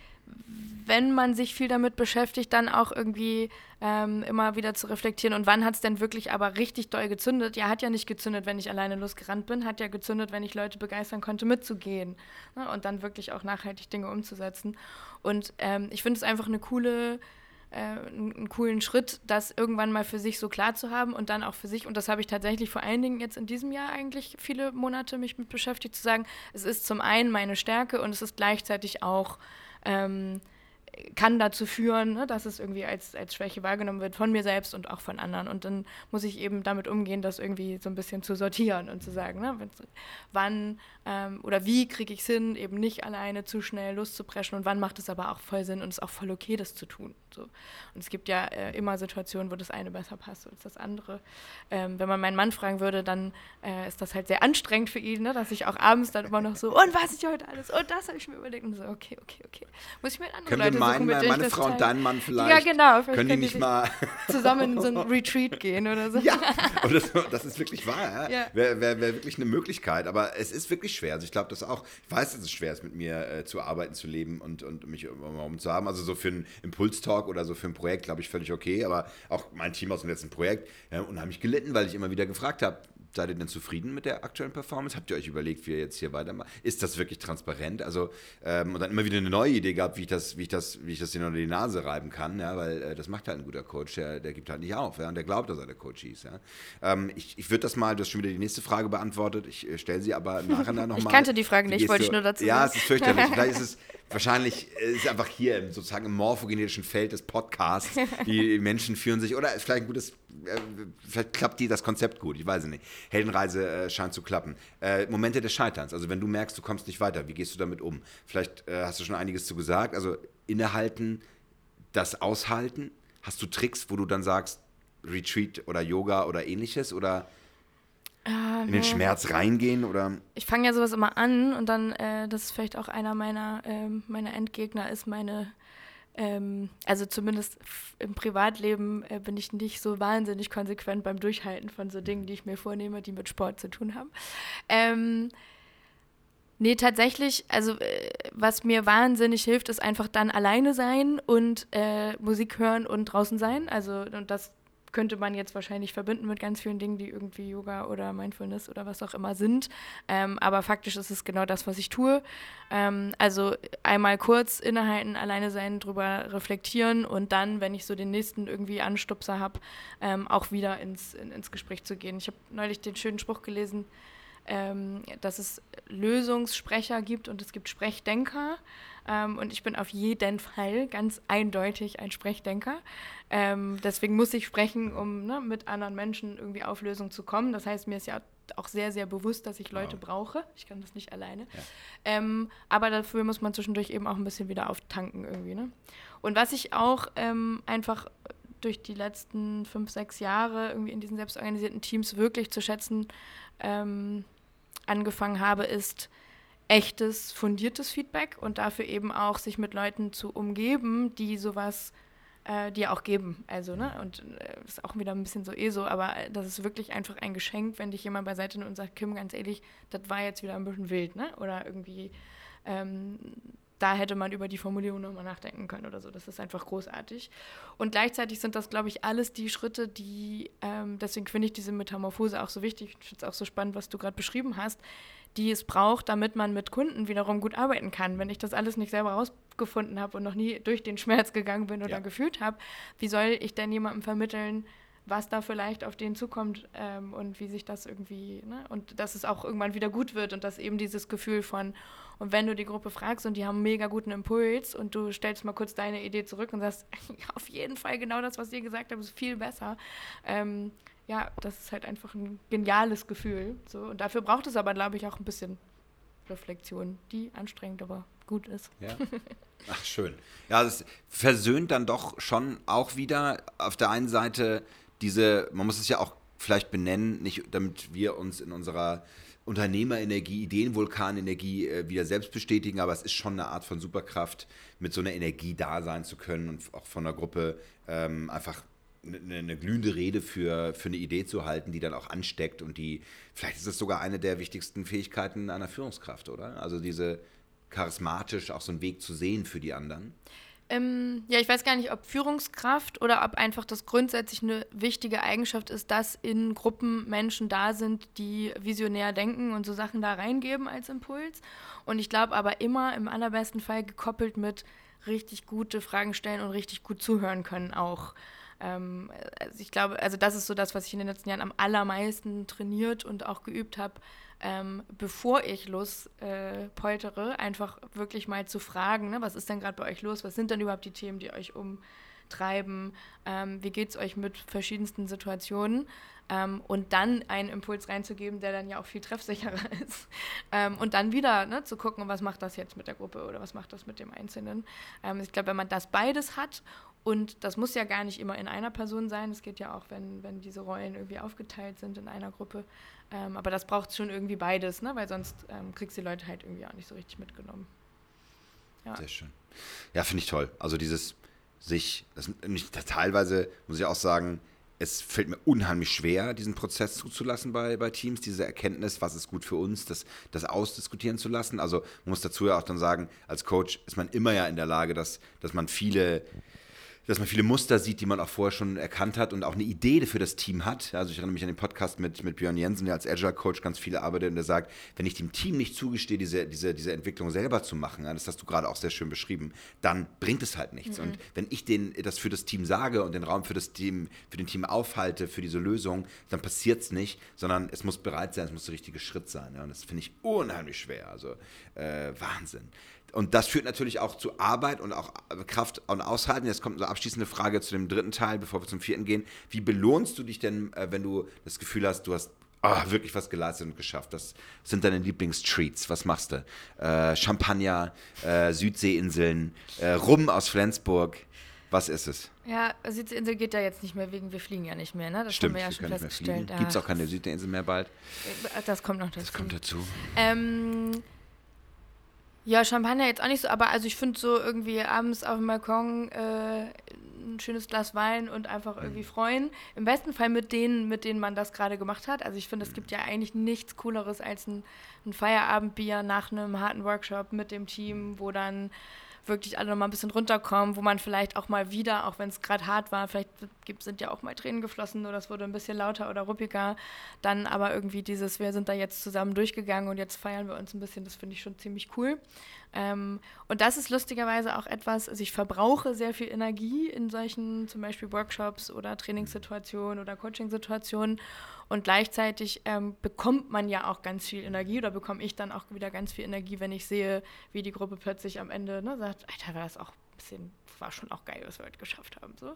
wenn man sich viel damit beschäftigt, dann auch irgendwie ähm, immer wieder zu reflektieren. Und wann hat es denn wirklich aber richtig doll gezündet? Ja, hat ja nicht gezündet, wenn ich alleine losgerannt bin, hat ja gezündet, wenn ich Leute begeistern konnte, mitzugehen ne? und dann wirklich auch nachhaltig Dinge umzusetzen. Und ähm, ich finde es einfach eine coole äh, einen coolen Schritt, das irgendwann mal für sich so klar zu haben und dann auch für sich, und das habe ich tatsächlich vor allen Dingen jetzt in diesem Jahr eigentlich viele Monate mich mit beschäftigt, zu sagen, es ist zum einen meine Stärke und es ist gleichzeitig auch ähm, kann dazu führen, ne, dass es irgendwie als, als Schwäche wahrgenommen wird von mir selbst und auch von anderen. Und dann muss ich eben damit umgehen, das irgendwie so ein bisschen zu sortieren und zu sagen, ne, wann ähm, oder wie kriege ich es hin, eben nicht alleine zu schnell loszupreschen und wann macht es aber auch voll Sinn und es ist auch voll okay, das zu tun. So. Und es gibt ja äh, immer Situationen, wo das eine besser passt als das andere. Ähm, wenn man meinen Mann fragen würde, dann äh, ist das halt sehr anstrengend für ihn, ne, dass ich auch abends dann immer noch so, und was ich heute alles, und das habe ich mir überlegt. Und so, okay, okay, okay. Muss ich mit anderen Leuten mein, suchen, meine Frau und dein Mann vielleicht. Ja, genau. Vielleicht können die nicht mal zusammen in so ein Retreat gehen oder so. Ja, und das, das ist wirklich wahr. Ja? Wäre wär, wär wirklich eine Möglichkeit. Aber es ist wirklich schwer. Also ich glaube, dass auch, ich weiß, dass es schwer ist, mit mir äh, zu arbeiten, zu leben und, und mich um zu haben. Also so für einen Impulstalk oder so für ein Projekt, glaube ich, völlig okay. Aber auch mein Team aus dem letzten Projekt, ja, unheimlich gelitten, weil ich immer wieder gefragt habe, Seid ihr denn zufrieden mit der aktuellen Performance? Habt ihr euch überlegt, wie ihr jetzt hier weitermacht? Ist das wirklich transparent? Also, ähm, und dann immer wieder eine neue Idee gehabt, wie ich das, wie ich das, wie ich das dir unter die Nase reiben kann, ja, weil äh, das macht halt ein guter Coach, der, der gibt halt nicht auf, ja, und der glaubt, dass er der Coach ist, ja. Ähm, ich ich würde das mal, du hast schon wieder die nächste Frage beantwortet, ich äh, stelle sie aber nachher nochmal. Ich kannte die Frage nicht, wollte ich nur dazu Ja, es ist fürchterlich. Vielleicht ist es wahrscheinlich ist einfach hier im, sozusagen im morphogenetischen Feld des Podcasts. Die Menschen führen sich, oder vielleicht ein gutes, äh, vielleicht klappt die das Konzept gut, ich weiß es nicht. Heldenreise äh, scheint zu klappen. Äh, Momente des Scheiterns, also wenn du merkst, du kommst nicht weiter, wie gehst du damit um? Vielleicht äh, hast du schon einiges zu gesagt, also innehalten, das aushalten. Hast du Tricks, wo du dann sagst, Retreat oder Yoga oder ähnliches oder in den Schmerz reingehen oder? Ich fange ja sowas immer an und dann, äh, das ist vielleicht auch einer meiner, ähm, meiner Endgegner, ist meine, ähm, also zumindest im Privatleben äh, bin ich nicht so wahnsinnig konsequent beim Durchhalten von so Dingen, die ich mir vornehme, die mit Sport zu tun haben. Ähm, Nee, tatsächlich, also äh, was mir wahnsinnig hilft, ist einfach dann alleine sein und äh, Musik hören und draußen sein. Also und das könnte man jetzt wahrscheinlich verbinden mit ganz vielen Dingen, die irgendwie Yoga oder Mindfulness oder was auch immer sind. Ähm, aber faktisch ist es genau das, was ich tue. Ähm, also einmal kurz innehalten, alleine sein, drüber reflektieren und dann, wenn ich so den nächsten irgendwie Anstupser habe, ähm, auch wieder ins, in, ins Gespräch zu gehen. Ich habe neulich den schönen Spruch gelesen, ähm, dass es Lösungssprecher gibt und es gibt Sprechdenker. Ähm, und ich bin auf jeden Fall ganz eindeutig ein Sprechdenker. Ähm, deswegen muss ich sprechen, um ne, mit anderen Menschen irgendwie auf Lösungen zu kommen. Das heißt, mir ist ja auch sehr, sehr bewusst, dass ich Leute wow. brauche. Ich kann das nicht alleine. Ja. Ähm, aber dafür muss man zwischendurch eben auch ein bisschen wieder auftanken irgendwie. Ne? Und was ich auch ähm, einfach durch die letzten fünf, sechs Jahre irgendwie in diesen selbstorganisierten Teams wirklich zu schätzen ähm, angefangen habe, ist, echtes, fundiertes Feedback und dafür eben auch sich mit Leuten zu umgeben, die sowas äh, dir auch geben. Also, ne, und äh, ist auch wieder ein bisschen so eh so, aber äh, das ist wirklich einfach ein Geschenk, wenn dich jemand beiseite nimmt und sagt, Kim, ganz ehrlich, das war jetzt wieder ein bisschen wild, ne? Oder irgendwie, ähm, da hätte man über die Formulierung nochmal nachdenken können oder so. Das ist einfach großartig. Und gleichzeitig sind das, glaube ich, alles die Schritte, die, ähm, deswegen finde ich diese Metamorphose auch so wichtig. Ich finde es auch so spannend, was du gerade beschrieben hast die es braucht, damit man mit Kunden wiederum gut arbeiten kann. Wenn ich das alles nicht selber rausgefunden habe und noch nie durch den Schmerz gegangen bin oder ja. gefühlt habe, wie soll ich denn jemandem vermitteln, was da vielleicht auf denen zukommt ähm, und wie sich das irgendwie, ne? und dass es auch irgendwann wieder gut wird und dass eben dieses Gefühl von, und wenn du die Gruppe fragst und die haben einen mega guten Impuls und du stellst mal kurz deine Idee zurück und sagst, auf jeden Fall genau das, was ihr gesagt habt, ist viel besser. Ähm, ja, das ist halt einfach ein geniales Gefühl. So. Und dafür braucht es aber, glaube ich, auch ein bisschen Reflexion, die anstrengend, aber gut ist. Ja. Ach, schön. Ja, das versöhnt dann doch schon auch wieder auf der einen Seite diese, man muss es ja auch vielleicht benennen, nicht damit wir uns in unserer Unternehmerenergie, Ideenvulkanenergie äh, wieder selbst bestätigen, aber es ist schon eine Art von Superkraft, mit so einer Energie da sein zu können und auch von der Gruppe ähm, einfach eine, eine, glühende Rede für, für eine Idee zu halten, die dann auch ansteckt und die, vielleicht ist es sogar eine der wichtigsten Fähigkeiten einer Führungskraft, oder? Also diese charismatisch auch so einen Weg zu sehen für die anderen. Ähm, ja, ich weiß gar nicht, ob Führungskraft oder ob einfach das grundsätzlich eine wichtige Eigenschaft ist, dass in Gruppen Menschen da sind, die visionär denken und so Sachen da reingeben als Impuls. Und ich glaube aber immer im allerbesten Fall gekoppelt mit richtig gute Fragen stellen und richtig gut zuhören können auch. Ähm, also ich glaube, also das ist so das, was ich in den letzten Jahren am allermeisten trainiert und auch geübt habe, ähm, bevor ich lospoltere, äh, einfach wirklich mal zu fragen, ne, was ist denn gerade bei euch los? Was sind denn überhaupt die Themen, die euch umtreiben? Ähm, wie geht es euch mit verschiedensten Situationen? Ähm, und dann einen Impuls reinzugeben, der dann ja auch viel treffsicherer ist. Ähm, und dann wieder ne, zu gucken, was macht das jetzt mit der Gruppe oder was macht das mit dem Einzelnen. Ähm, ich glaube, wenn man das beides hat und das muss ja gar nicht immer in einer Person sein. Es geht ja auch, wenn, wenn diese Rollen irgendwie aufgeteilt sind in einer Gruppe. Ähm, aber das braucht schon irgendwie beides, ne? weil sonst ähm, kriegst du die Leute halt irgendwie auch nicht so richtig mitgenommen. Ja. Sehr schön. Ja, finde ich toll. Also dieses sich, das, nicht, teilweise muss ich auch sagen, es fällt mir unheimlich schwer, diesen Prozess zuzulassen bei, bei Teams, diese Erkenntnis, was ist gut für uns, das, das ausdiskutieren zu lassen. Also man muss dazu ja auch dann sagen, als Coach ist man immer ja in der Lage, dass, dass man viele dass man viele Muster sieht, die man auch vorher schon erkannt hat und auch eine Idee für das Team hat. Also ich erinnere mich an den Podcast mit, mit Björn Jensen, der als Agile Coach ganz viele arbeitet und der sagt, wenn ich dem Team nicht zugestehe, diese, diese, diese Entwicklung selber zu machen, das hast du gerade auch sehr schön beschrieben, dann bringt es halt nichts. Mhm. Und wenn ich den, das für das Team sage und den Raum für das Team, für den Team aufhalte, für diese Lösung, dann passiert es nicht, sondern es muss bereit sein, es muss der richtige Schritt sein. Ja? Und das finde ich unheimlich schwer. Also äh, Wahnsinn. Und das führt natürlich auch zu Arbeit und auch Kraft und Aushalten. Jetzt kommt eine abschließende Frage zu dem dritten Teil, bevor wir zum vierten gehen. Wie belohnst du dich denn, äh, wenn du das Gefühl hast, du hast oh, wirklich was geleistet und geschafft? Das sind deine Lieblingstreats. Was machst du? Äh, Champagner, äh, Südseeinseln, äh, Rum aus Flensburg. Was ist es? Ja, Südseeinsel geht ja jetzt nicht mehr wegen, wir fliegen ja nicht mehr, ne? Das Stimmt, haben wir ja schon festgestellt. Gibt es auch keine Südseeinsel mehr bald? Äh, das kommt noch dazu. Das kommt dazu. Ähm, ja, Champagner jetzt auch nicht so, aber also ich finde so irgendwie abends auf dem Balkon äh, ein schönes Glas Wein und einfach irgendwie mhm. freuen. Im besten Fall mit denen, mit denen man das gerade gemacht hat. Also ich finde, es gibt ja eigentlich nichts Cooleres als ein, ein Feierabendbier nach einem harten Workshop mit dem Team, wo dann wirklich alle nochmal ein bisschen runterkommen, wo man vielleicht auch mal wieder, auch wenn es gerade hart war, vielleicht sind ja auch mal Tränen geflossen oder es wurde ein bisschen lauter oder ruppiger, dann aber irgendwie dieses, wir sind da jetzt zusammen durchgegangen und jetzt feiern wir uns ein bisschen, das finde ich schon ziemlich cool. Ähm, und das ist lustigerweise auch etwas, also ich verbrauche sehr viel Energie in solchen zum Beispiel Workshops oder Trainingssituationen oder Coachingsituationen und gleichzeitig ähm, bekommt man ja auch ganz viel Energie oder bekomme ich dann auch wieder ganz viel Energie, wenn ich sehe, wie die Gruppe plötzlich am Ende ne, sagt, Alter, war das auch ein bisschen, war schon auch geil, was wir heute geschafft haben. So.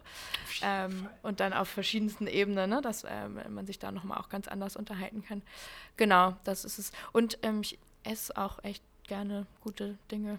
Ähm, und dann auf verschiedensten Ebenen, ne, dass ähm, man sich da nochmal auch ganz anders unterhalten kann. Genau, das ist es. Und ähm, ich esse auch echt gerne gute Dinge.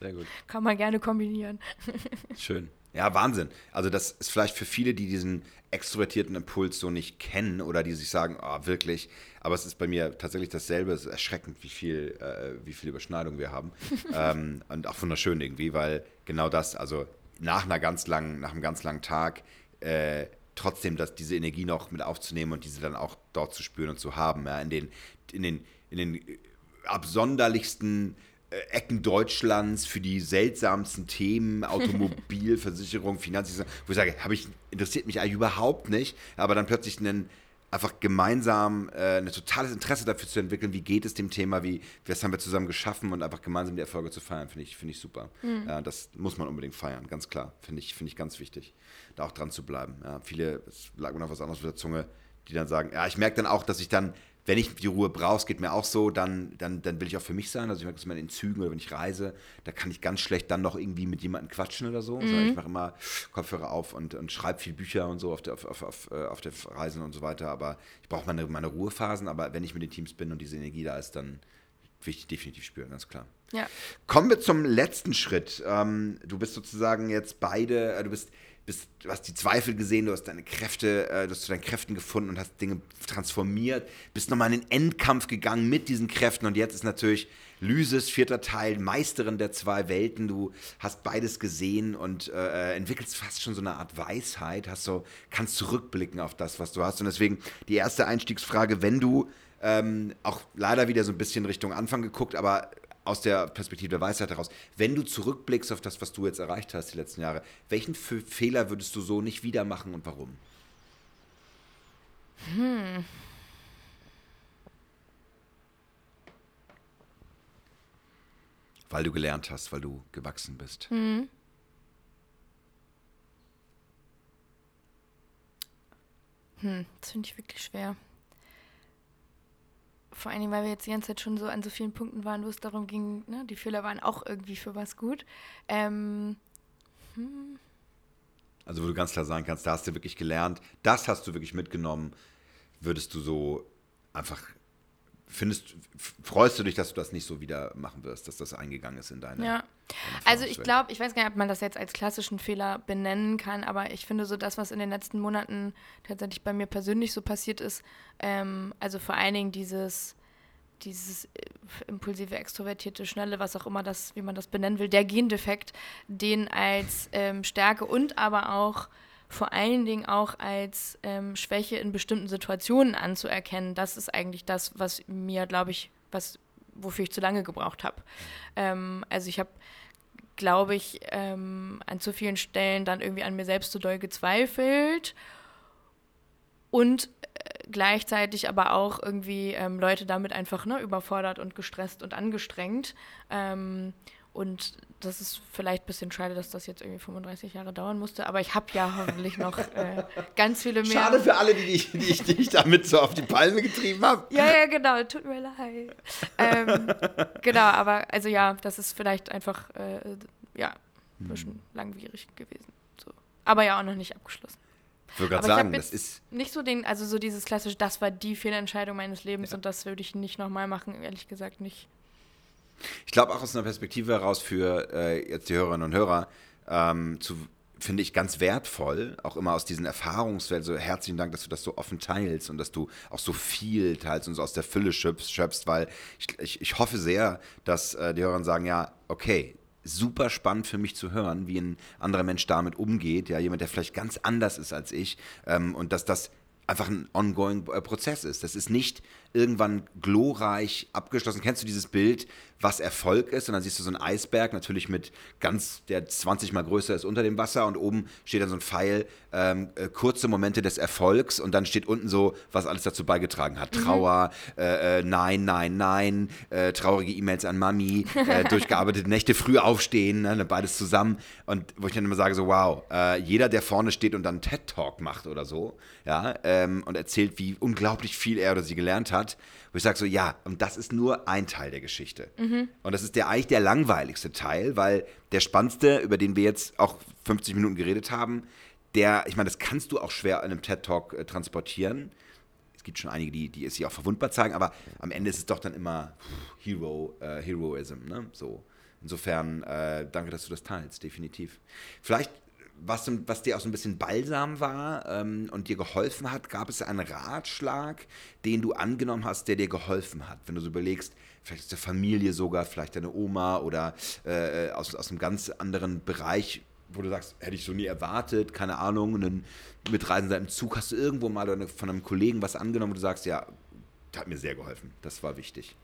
Sehr gut. Kann man gerne kombinieren. Schön. Ja, Wahnsinn. Also das ist vielleicht für viele, die diesen extrovertierten Impuls so nicht kennen oder die sich sagen, oh, wirklich, aber es ist bei mir tatsächlich dasselbe. Es ist erschreckend, wie viel, äh, wie viel Überschneidung wir haben. ähm, und auch wunderschön irgendwie, weil genau das, also nach einer ganz langen, nach einem ganz langen Tag, äh, trotzdem das, diese Energie noch mit aufzunehmen und diese dann auch dort zu spüren und zu haben, ja, in den, in den, in den absonderlichsten äh, Ecken Deutschlands für die seltsamsten Themen, Automobil, Versicherung, Finanzierung, wo ich sage, ich, interessiert mich eigentlich überhaupt nicht, aber dann plötzlich einen, einfach gemeinsam äh, ein totales Interesse dafür zu entwickeln, wie geht es dem Thema, wie was haben wir zusammen geschaffen und einfach gemeinsam die Erfolge zu feiern, finde ich, find ich super. Mhm. Ja, das muss man unbedingt feiern, ganz klar. Finde ich, find ich ganz wichtig, da auch dran zu bleiben. Ja, viele, es lag mir noch was anderes auf der Zunge, die dann sagen, ja, ich merke dann auch, dass ich dann wenn ich die Ruhe brauche, es geht mir auch so, dann, dann, dann will ich auch für mich sein. Also ich merke das immer in Zügen oder wenn ich reise, da kann ich ganz schlecht dann noch irgendwie mit jemandem quatschen oder so. Mhm. ich mache immer Kopfhörer auf und, und schreibe viel Bücher und so auf der, auf, auf, auf, äh, auf der Reisen und so weiter. Aber ich brauche meine, meine Ruhephasen. Aber wenn ich mit den Teams bin und diese Energie da ist, dann will ich definitiv spüren, ganz klar. Ja. Kommen wir zum letzten Schritt. Ähm, du bist sozusagen jetzt beide, äh, du bist bist, du hast die Zweifel gesehen, du hast deine Kräfte, äh, du hast zu deinen Kräften gefunden und hast Dinge transformiert, bist nochmal in den Endkampf gegangen mit diesen Kräften und jetzt ist natürlich Lysis, vierter Teil, Meisterin der zwei Welten, du hast beides gesehen und äh, entwickelst fast schon so eine Art Weisheit, hast so, kannst zurückblicken auf das, was du hast. Und deswegen die erste Einstiegsfrage, wenn du ähm, auch leider wieder so ein bisschen Richtung Anfang geguckt, aber aus der Perspektive der Weisheit heraus, wenn du zurückblickst auf das, was du jetzt erreicht hast die letzten Jahre, welchen Fehler würdest du so nicht wieder machen und warum? Hm. Weil du gelernt hast, weil du gewachsen bist. Hm. Hm, das finde ich wirklich schwer vor Dingen, weil wir jetzt die ganze Zeit schon so an so vielen Punkten waren, wo es darum ging, ne, die Fehler waren auch irgendwie für was gut. Ähm, hm. Also wo du ganz klar sagen kannst, da hast du wirklich gelernt, das hast du wirklich mitgenommen, würdest du so einfach findest, freust du dich, dass du das nicht so wieder machen wirst, dass das eingegangen ist in deine. Ja. also ich glaube, ich weiß gar nicht, ob man das jetzt als klassischen Fehler benennen kann, aber ich finde so das, was in den letzten Monaten tatsächlich bei mir persönlich so passiert ist, ähm, also vor allen Dingen dieses dieses äh, impulsive, extrovertierte, schnelle, was auch immer das, wie man das benennen will, der Gendefekt, den als ähm, Stärke und aber auch vor allen Dingen auch als ähm, Schwäche in bestimmten Situationen anzuerkennen. Das ist eigentlich das, was mir, glaube ich, was, wofür ich zu lange gebraucht habe. Ähm, also ich habe, glaube ich, ähm, an zu vielen Stellen dann irgendwie an mir selbst zu doll gezweifelt und äh, gleichzeitig aber auch irgendwie ähm, Leute damit einfach ne, überfordert und gestresst und angestrengt. Ähm, und das ist vielleicht ein bisschen schade, dass das jetzt irgendwie 35 Jahre dauern musste, aber ich habe ja hoffentlich noch äh, ganz viele mehr. Schade für alle, die, ich, die, ich, die ich damit so auf die Palme getrieben habe. Ja, ja, genau, tut mir leid. ähm, genau, aber also ja, das ist vielleicht einfach, äh, ja, ein bisschen hm. langwierig gewesen. So. Aber ja auch noch nicht abgeschlossen. Ich würde gerade sagen, das ist. Nicht so den, also so dieses klassische, das war die Fehlentscheidung meines Lebens ja. und das würde ich nicht nochmal machen, ehrlich gesagt nicht. Ich glaube auch aus einer Perspektive heraus für äh, jetzt die Hörerinnen und Hörer ähm, zu finde ich ganz wertvoll, auch immer aus diesen Erfahrungswelten. So herzlichen Dank, dass du das so offen teilst und dass du auch so viel teilst und so aus der Fülle schöpfst, schöpfst weil ich, ich, ich hoffe sehr, dass äh, die Hörer sagen, ja, okay, super spannend für mich zu hören, wie ein anderer Mensch damit umgeht, ja, jemand, der vielleicht ganz anders ist als ich ähm, und dass das einfach ein ongoing äh, Prozess ist. Das ist nicht irgendwann glorreich abgeschlossen. Kennst du dieses Bild, was Erfolg ist? Und dann siehst du so einen Eisberg, natürlich mit ganz, der 20 mal größer ist unter dem Wasser und oben steht dann so ein Pfeil, ähm, äh, kurze Momente des Erfolgs und dann steht unten so, was alles dazu beigetragen hat. Mhm. Trauer, äh, äh, nein, nein, nein, äh, traurige E-Mails an Mami, äh, durchgearbeitete Nächte, früh aufstehen, ne, beides zusammen. Und wo ich dann immer sage, so wow, jeder, der vorne steht und dann TED-Talk macht oder so, ja, ähm, und erzählt, wie unglaublich viel er oder sie gelernt hat, hat, wo ich sage so, ja, und das ist nur ein Teil der Geschichte. Mhm. Und das ist der eigentlich der langweiligste Teil, weil der spannendste, über den wir jetzt auch 50 Minuten geredet haben, der, ich meine, das kannst du auch schwer in einem TED-Talk äh, transportieren. Es gibt schon einige, die, die es sich auch verwundbar zeigen, aber am Ende ist es doch dann immer Hero, äh, Heroism, ne? So. Insofern, äh, danke, dass du das teilst, definitiv. Vielleicht was, was dir auch so ein bisschen balsam war ähm, und dir geholfen hat, gab es einen Ratschlag, den du angenommen hast, der dir geholfen hat? Wenn du so überlegst, vielleicht aus der Familie sogar, vielleicht deine Oma oder äh, aus, aus einem ganz anderen Bereich, wo du sagst, hätte ich so nie erwartet, keine Ahnung, und dann Mitreisender im Zug, hast du irgendwo mal von einem Kollegen was angenommen, wo du sagst, ja, das hat mir sehr geholfen, das war wichtig.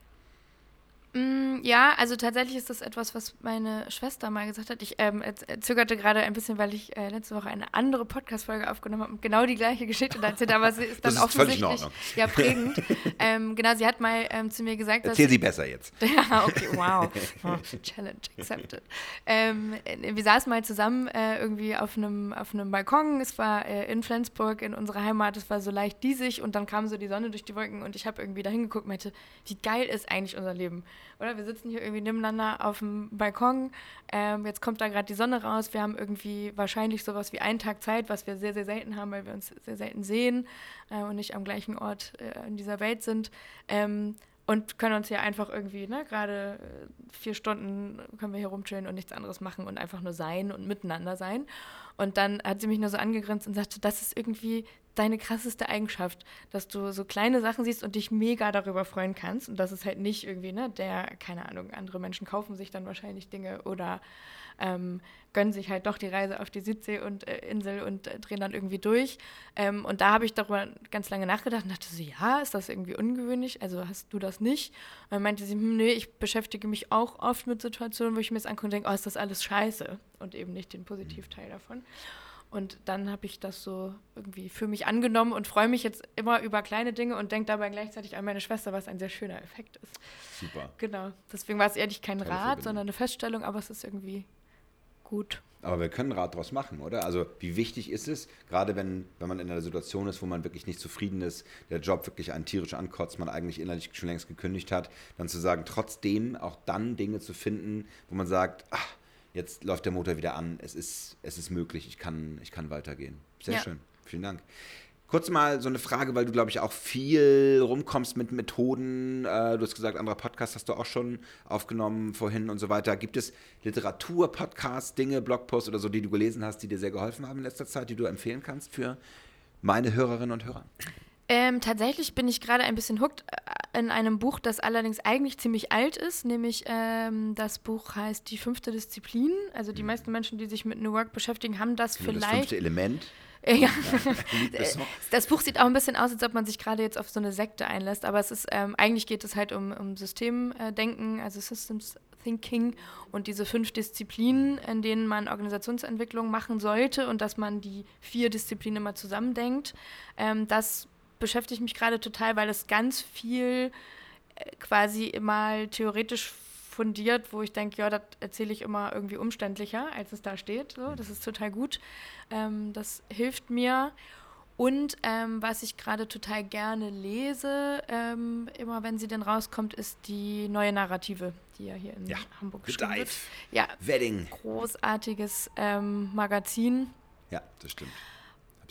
Mm, ja, also tatsächlich ist das etwas, was meine Schwester mal gesagt hat. Ich ähm, zögerte gerade ein bisschen, weil ich äh, letzte Woche eine andere Podcast-Folge aufgenommen habe und genau die gleiche Geschichte erzählt, aber sie ist dann das ist offensichtlich ja, prägend. ähm, genau, sie hat mal ähm, zu mir gesagt, Erzähl sie besser jetzt. ja, okay, wow. Oh, Challenge accepted. Ähm, wir saßen mal zusammen äh, irgendwie auf einem auf Balkon. Es war äh, in Flensburg, in unserer Heimat. Es war so leicht diesig und dann kam so die Sonne durch die Wolken und ich habe irgendwie da hingeguckt und meinte, wie geil ist eigentlich unser Leben? Oder? Wir sitzen hier irgendwie nebeneinander auf dem Balkon. Ähm, jetzt kommt da gerade die Sonne raus. Wir haben irgendwie wahrscheinlich sowas wie einen Tag Zeit, was wir sehr, sehr selten haben, weil wir uns sehr selten sehen äh, und nicht am gleichen Ort äh, in dieser Welt sind. Ähm, und können uns hier einfach irgendwie, ne, gerade äh, vier Stunden können wir hier rumchillen und nichts anderes machen und einfach nur sein und miteinander sein. Und dann hat sie mich nur so angegrinst und sagte, das ist irgendwie deine krasseste Eigenschaft, dass du so kleine Sachen siehst und dich mega darüber freuen kannst. Und das ist halt nicht irgendwie, ne, der, keine Ahnung, andere Menschen kaufen sich dann wahrscheinlich Dinge oder ähm, gönnen sich halt doch die Reise auf die Südsee und äh, Insel und äh, drehen dann irgendwie durch. Ähm, und da habe ich darüber ganz lange nachgedacht und dachte so, ja, ist das irgendwie ungewöhnlich? Also hast du das nicht? Und dann meinte sie, hm, nee, ich beschäftige mich auch oft mit Situationen, wo ich mir das angucke und denke, oh, ist das alles scheiße? Und eben nicht den Positivteil davon. Und dann habe ich das so irgendwie für mich angenommen und freue mich jetzt immer über kleine Dinge und denke dabei gleichzeitig an meine Schwester, was ein sehr schöner Effekt ist. Super. Genau. Deswegen war es ehrlich kein Tolle Rat, Verbindung. sondern eine Feststellung, aber es ist irgendwie gut. Aber wir können Rat daraus machen, oder? Also wie wichtig ist es, gerade wenn, wenn man in einer Situation ist, wo man wirklich nicht zufrieden ist, der Job wirklich einen tierisch ankotzt, man eigentlich innerlich schon längst gekündigt hat, dann zu sagen, trotzdem auch dann Dinge zu finden, wo man sagt, ach, jetzt läuft der Motor wieder an, es ist, es ist möglich, ich kann, ich kann weitergehen. Sehr ja. schön, vielen Dank. Kurz mal so eine Frage, weil du, glaube ich, auch viel rumkommst mit Methoden. Äh, du hast gesagt, anderer Podcast hast du auch schon aufgenommen vorhin und so weiter. Gibt es Literatur, Podcasts, Dinge, Blogposts oder so, die du gelesen hast, die dir sehr geholfen haben in letzter Zeit, die du empfehlen kannst für meine Hörerinnen und Hörer? Ähm, tatsächlich bin ich gerade ein bisschen hooked äh, in einem Buch, das allerdings eigentlich ziemlich alt ist, nämlich ähm, das Buch heißt Die fünfte Disziplin. Also die mhm. meisten Menschen, die sich mit New Work beschäftigen, haben das genau, vielleicht. Das fünfte Element. Ja. ja. das Buch sieht auch ein bisschen aus, als ob man sich gerade jetzt auf so eine Sekte einlässt, aber es ist, ähm, eigentlich geht es halt um, um Systemdenken, also Systems Thinking und diese fünf Disziplinen, in denen man Organisationsentwicklung machen sollte und dass man die vier Disziplinen immer zusammendenkt. Ähm, das beschäftigt mich gerade total, weil es ganz viel äh, quasi mal theoretisch fundiert, wo ich denke, ja, das erzähle ich immer irgendwie umständlicher, als es da steht. So, das ist total gut. Ähm, das hilft mir. Und ähm, was ich gerade total gerne lese, ähm, immer wenn sie denn rauskommt, ist die neue Narrative, die ja hier in ja, Hamburg geschrieben wird. Ja, Wedding. Großartiges ähm, Magazin. Ja, das stimmt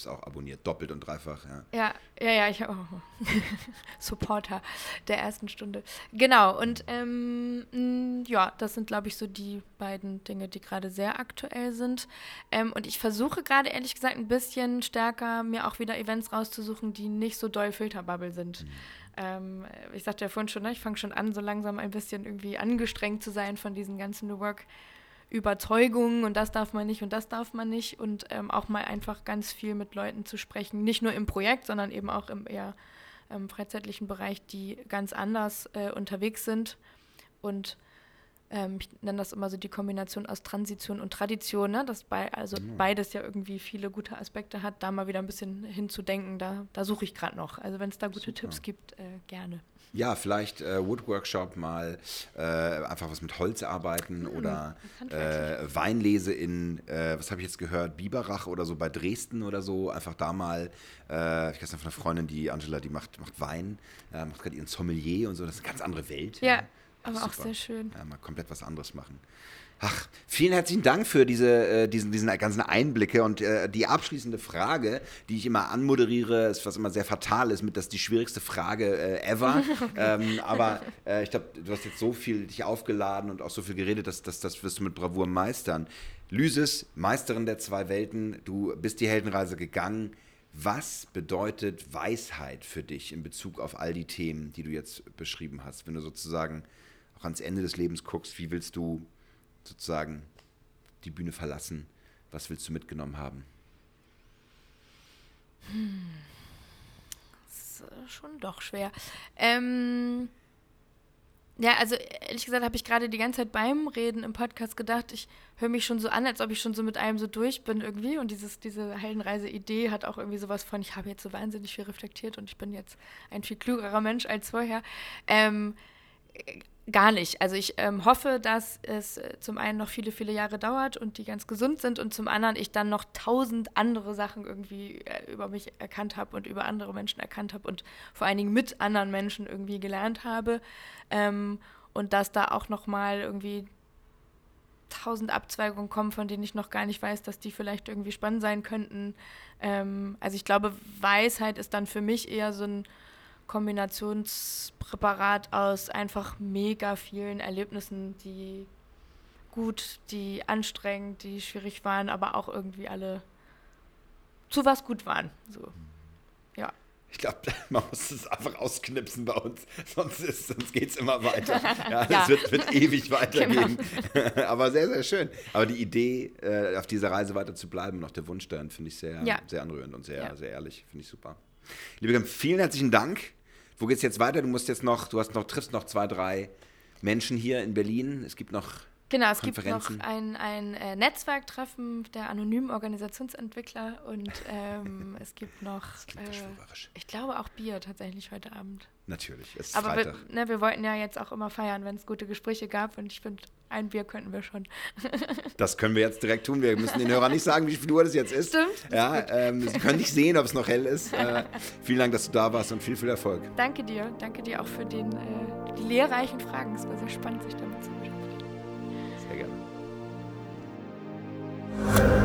es auch abonniert, doppelt und dreifach. Ja, ja, ja, ja ich oh. Supporter der ersten Stunde. Genau, und ähm, ja, das sind, glaube ich, so die beiden Dinge, die gerade sehr aktuell sind. Ähm, und ich versuche gerade, ehrlich gesagt, ein bisschen stärker mir auch wieder Events rauszusuchen, die nicht so doll Filterbubble sind. Mhm. Ähm, ich sagte ja vorhin schon, ne, ich fange schon an, so langsam ein bisschen irgendwie angestrengt zu sein von diesen ganzen New Work- Überzeugungen und das darf man nicht und das darf man nicht und ähm, auch mal einfach ganz viel mit Leuten zu sprechen, nicht nur im Projekt, sondern eben auch im eher ähm, freizeitlichen Bereich, die ganz anders äh, unterwegs sind und ähm, ich nenne das immer so die Kombination aus Transition und Tradition, ne? dass bei, also mhm. beides ja irgendwie viele gute Aspekte hat, da mal wieder ein bisschen hinzudenken, da, da suche ich gerade noch. Also wenn es da gute Super. Tipps gibt, äh, gerne. Ja, vielleicht äh, Woodworkshop mal äh, einfach was mit Holz arbeiten hm, oder äh, Weinlese in, äh, was habe ich jetzt gehört, Biberach oder so bei Dresden oder so. Einfach da mal, äh, ich weiß noch von einer Freundin, die Angela, die macht, macht Wein, äh, macht gerade ihren Sommelier und so. Das ist eine ganz andere Welt. Ja, ja. aber Super. auch sehr schön. Ja, mal komplett was anderes machen. Ach, vielen herzlichen Dank für diese, äh, diesen, diesen ganzen Einblicke und äh, die abschließende Frage, die ich immer anmoderiere, ist was immer sehr fatal ist, mit das ist die schwierigste Frage äh, ever. ähm, aber äh, ich glaube, du hast jetzt so viel dich aufgeladen und auch so viel geredet, dass, dass das wirst du mit Bravour meistern. Lysis, Meisterin der zwei Welten, du bist die Heldenreise gegangen. Was bedeutet Weisheit für dich in Bezug auf all die Themen, die du jetzt beschrieben hast? Wenn du sozusagen auch ans Ende des Lebens guckst, wie willst du sozusagen die Bühne verlassen? Was willst du mitgenommen haben? Hm. Das ist schon doch schwer. Ähm, Ja, also ehrlich gesagt habe ich gerade die ganze Zeit beim Reden im Podcast gedacht, ich höre mich schon so an, als ob ich schon so mit einem so durch bin irgendwie. Und dieses, diese Heldenreise-Idee hat auch irgendwie sowas von, ich habe jetzt so wahnsinnig viel reflektiert und ich bin jetzt ein viel klügerer Mensch als vorher. Ähm, gar nicht. Also ich ähm, hoffe, dass es äh, zum einen noch viele, viele Jahre dauert und die ganz gesund sind und zum anderen ich dann noch tausend andere Sachen irgendwie äh, über mich erkannt habe und über andere Menschen erkannt habe und vor allen Dingen mit anderen Menschen irgendwie gelernt habe ähm, und dass da auch noch mal irgendwie tausend Abzweigungen kommen, von denen ich noch gar nicht weiß, dass die vielleicht irgendwie spannend sein könnten. Ähm, also ich glaube, Weisheit ist dann für mich eher so ein Kombinationspräparat aus einfach mega vielen Erlebnissen, die gut, die anstrengend, die schwierig waren, aber auch irgendwie alle zu was gut waren. So. Ja. Ich glaube, man muss es einfach ausknipsen bei uns, sonst, sonst geht es immer weiter. Ja, ja. Es wird, wird ewig weitergehen. Genau. Aber sehr, sehr schön. Aber die Idee, äh, auf dieser Reise weiter zu bleiben, noch der Wunsch dahin, finde ich sehr, ja. sehr anrührend und sehr, sehr ehrlich. Finde ich super. Liebe Gem, vielen herzlichen Dank. Wo geht es jetzt weiter? Du musst jetzt noch, du hast noch, triffst noch zwei, drei Menschen hier in Berlin. Es gibt noch Genau, es gibt noch ein, ein äh, Netzwerktreffen der anonymen Organisationsentwickler und ähm, es gibt noch, äh, ich glaube auch Bier tatsächlich heute Abend. Natürlich, es ist Aber wir, ne, wir, wollten ja jetzt auch immer feiern, wenn es gute Gespräche gab und ich finde, ein Bier könnten wir schon. das können wir jetzt direkt tun. Wir müssen den Hörern nicht sagen, wie viel Uhr das jetzt ist. Stimmt. Ja, ähm, sie können nicht sehen, ob es noch hell ist. Äh, vielen Dank, dass du da warst und viel, viel Erfolg. Danke dir. Danke dir auch für den, äh, die lehrreichen Fragen. Es war sehr spannend, sich damit zu. you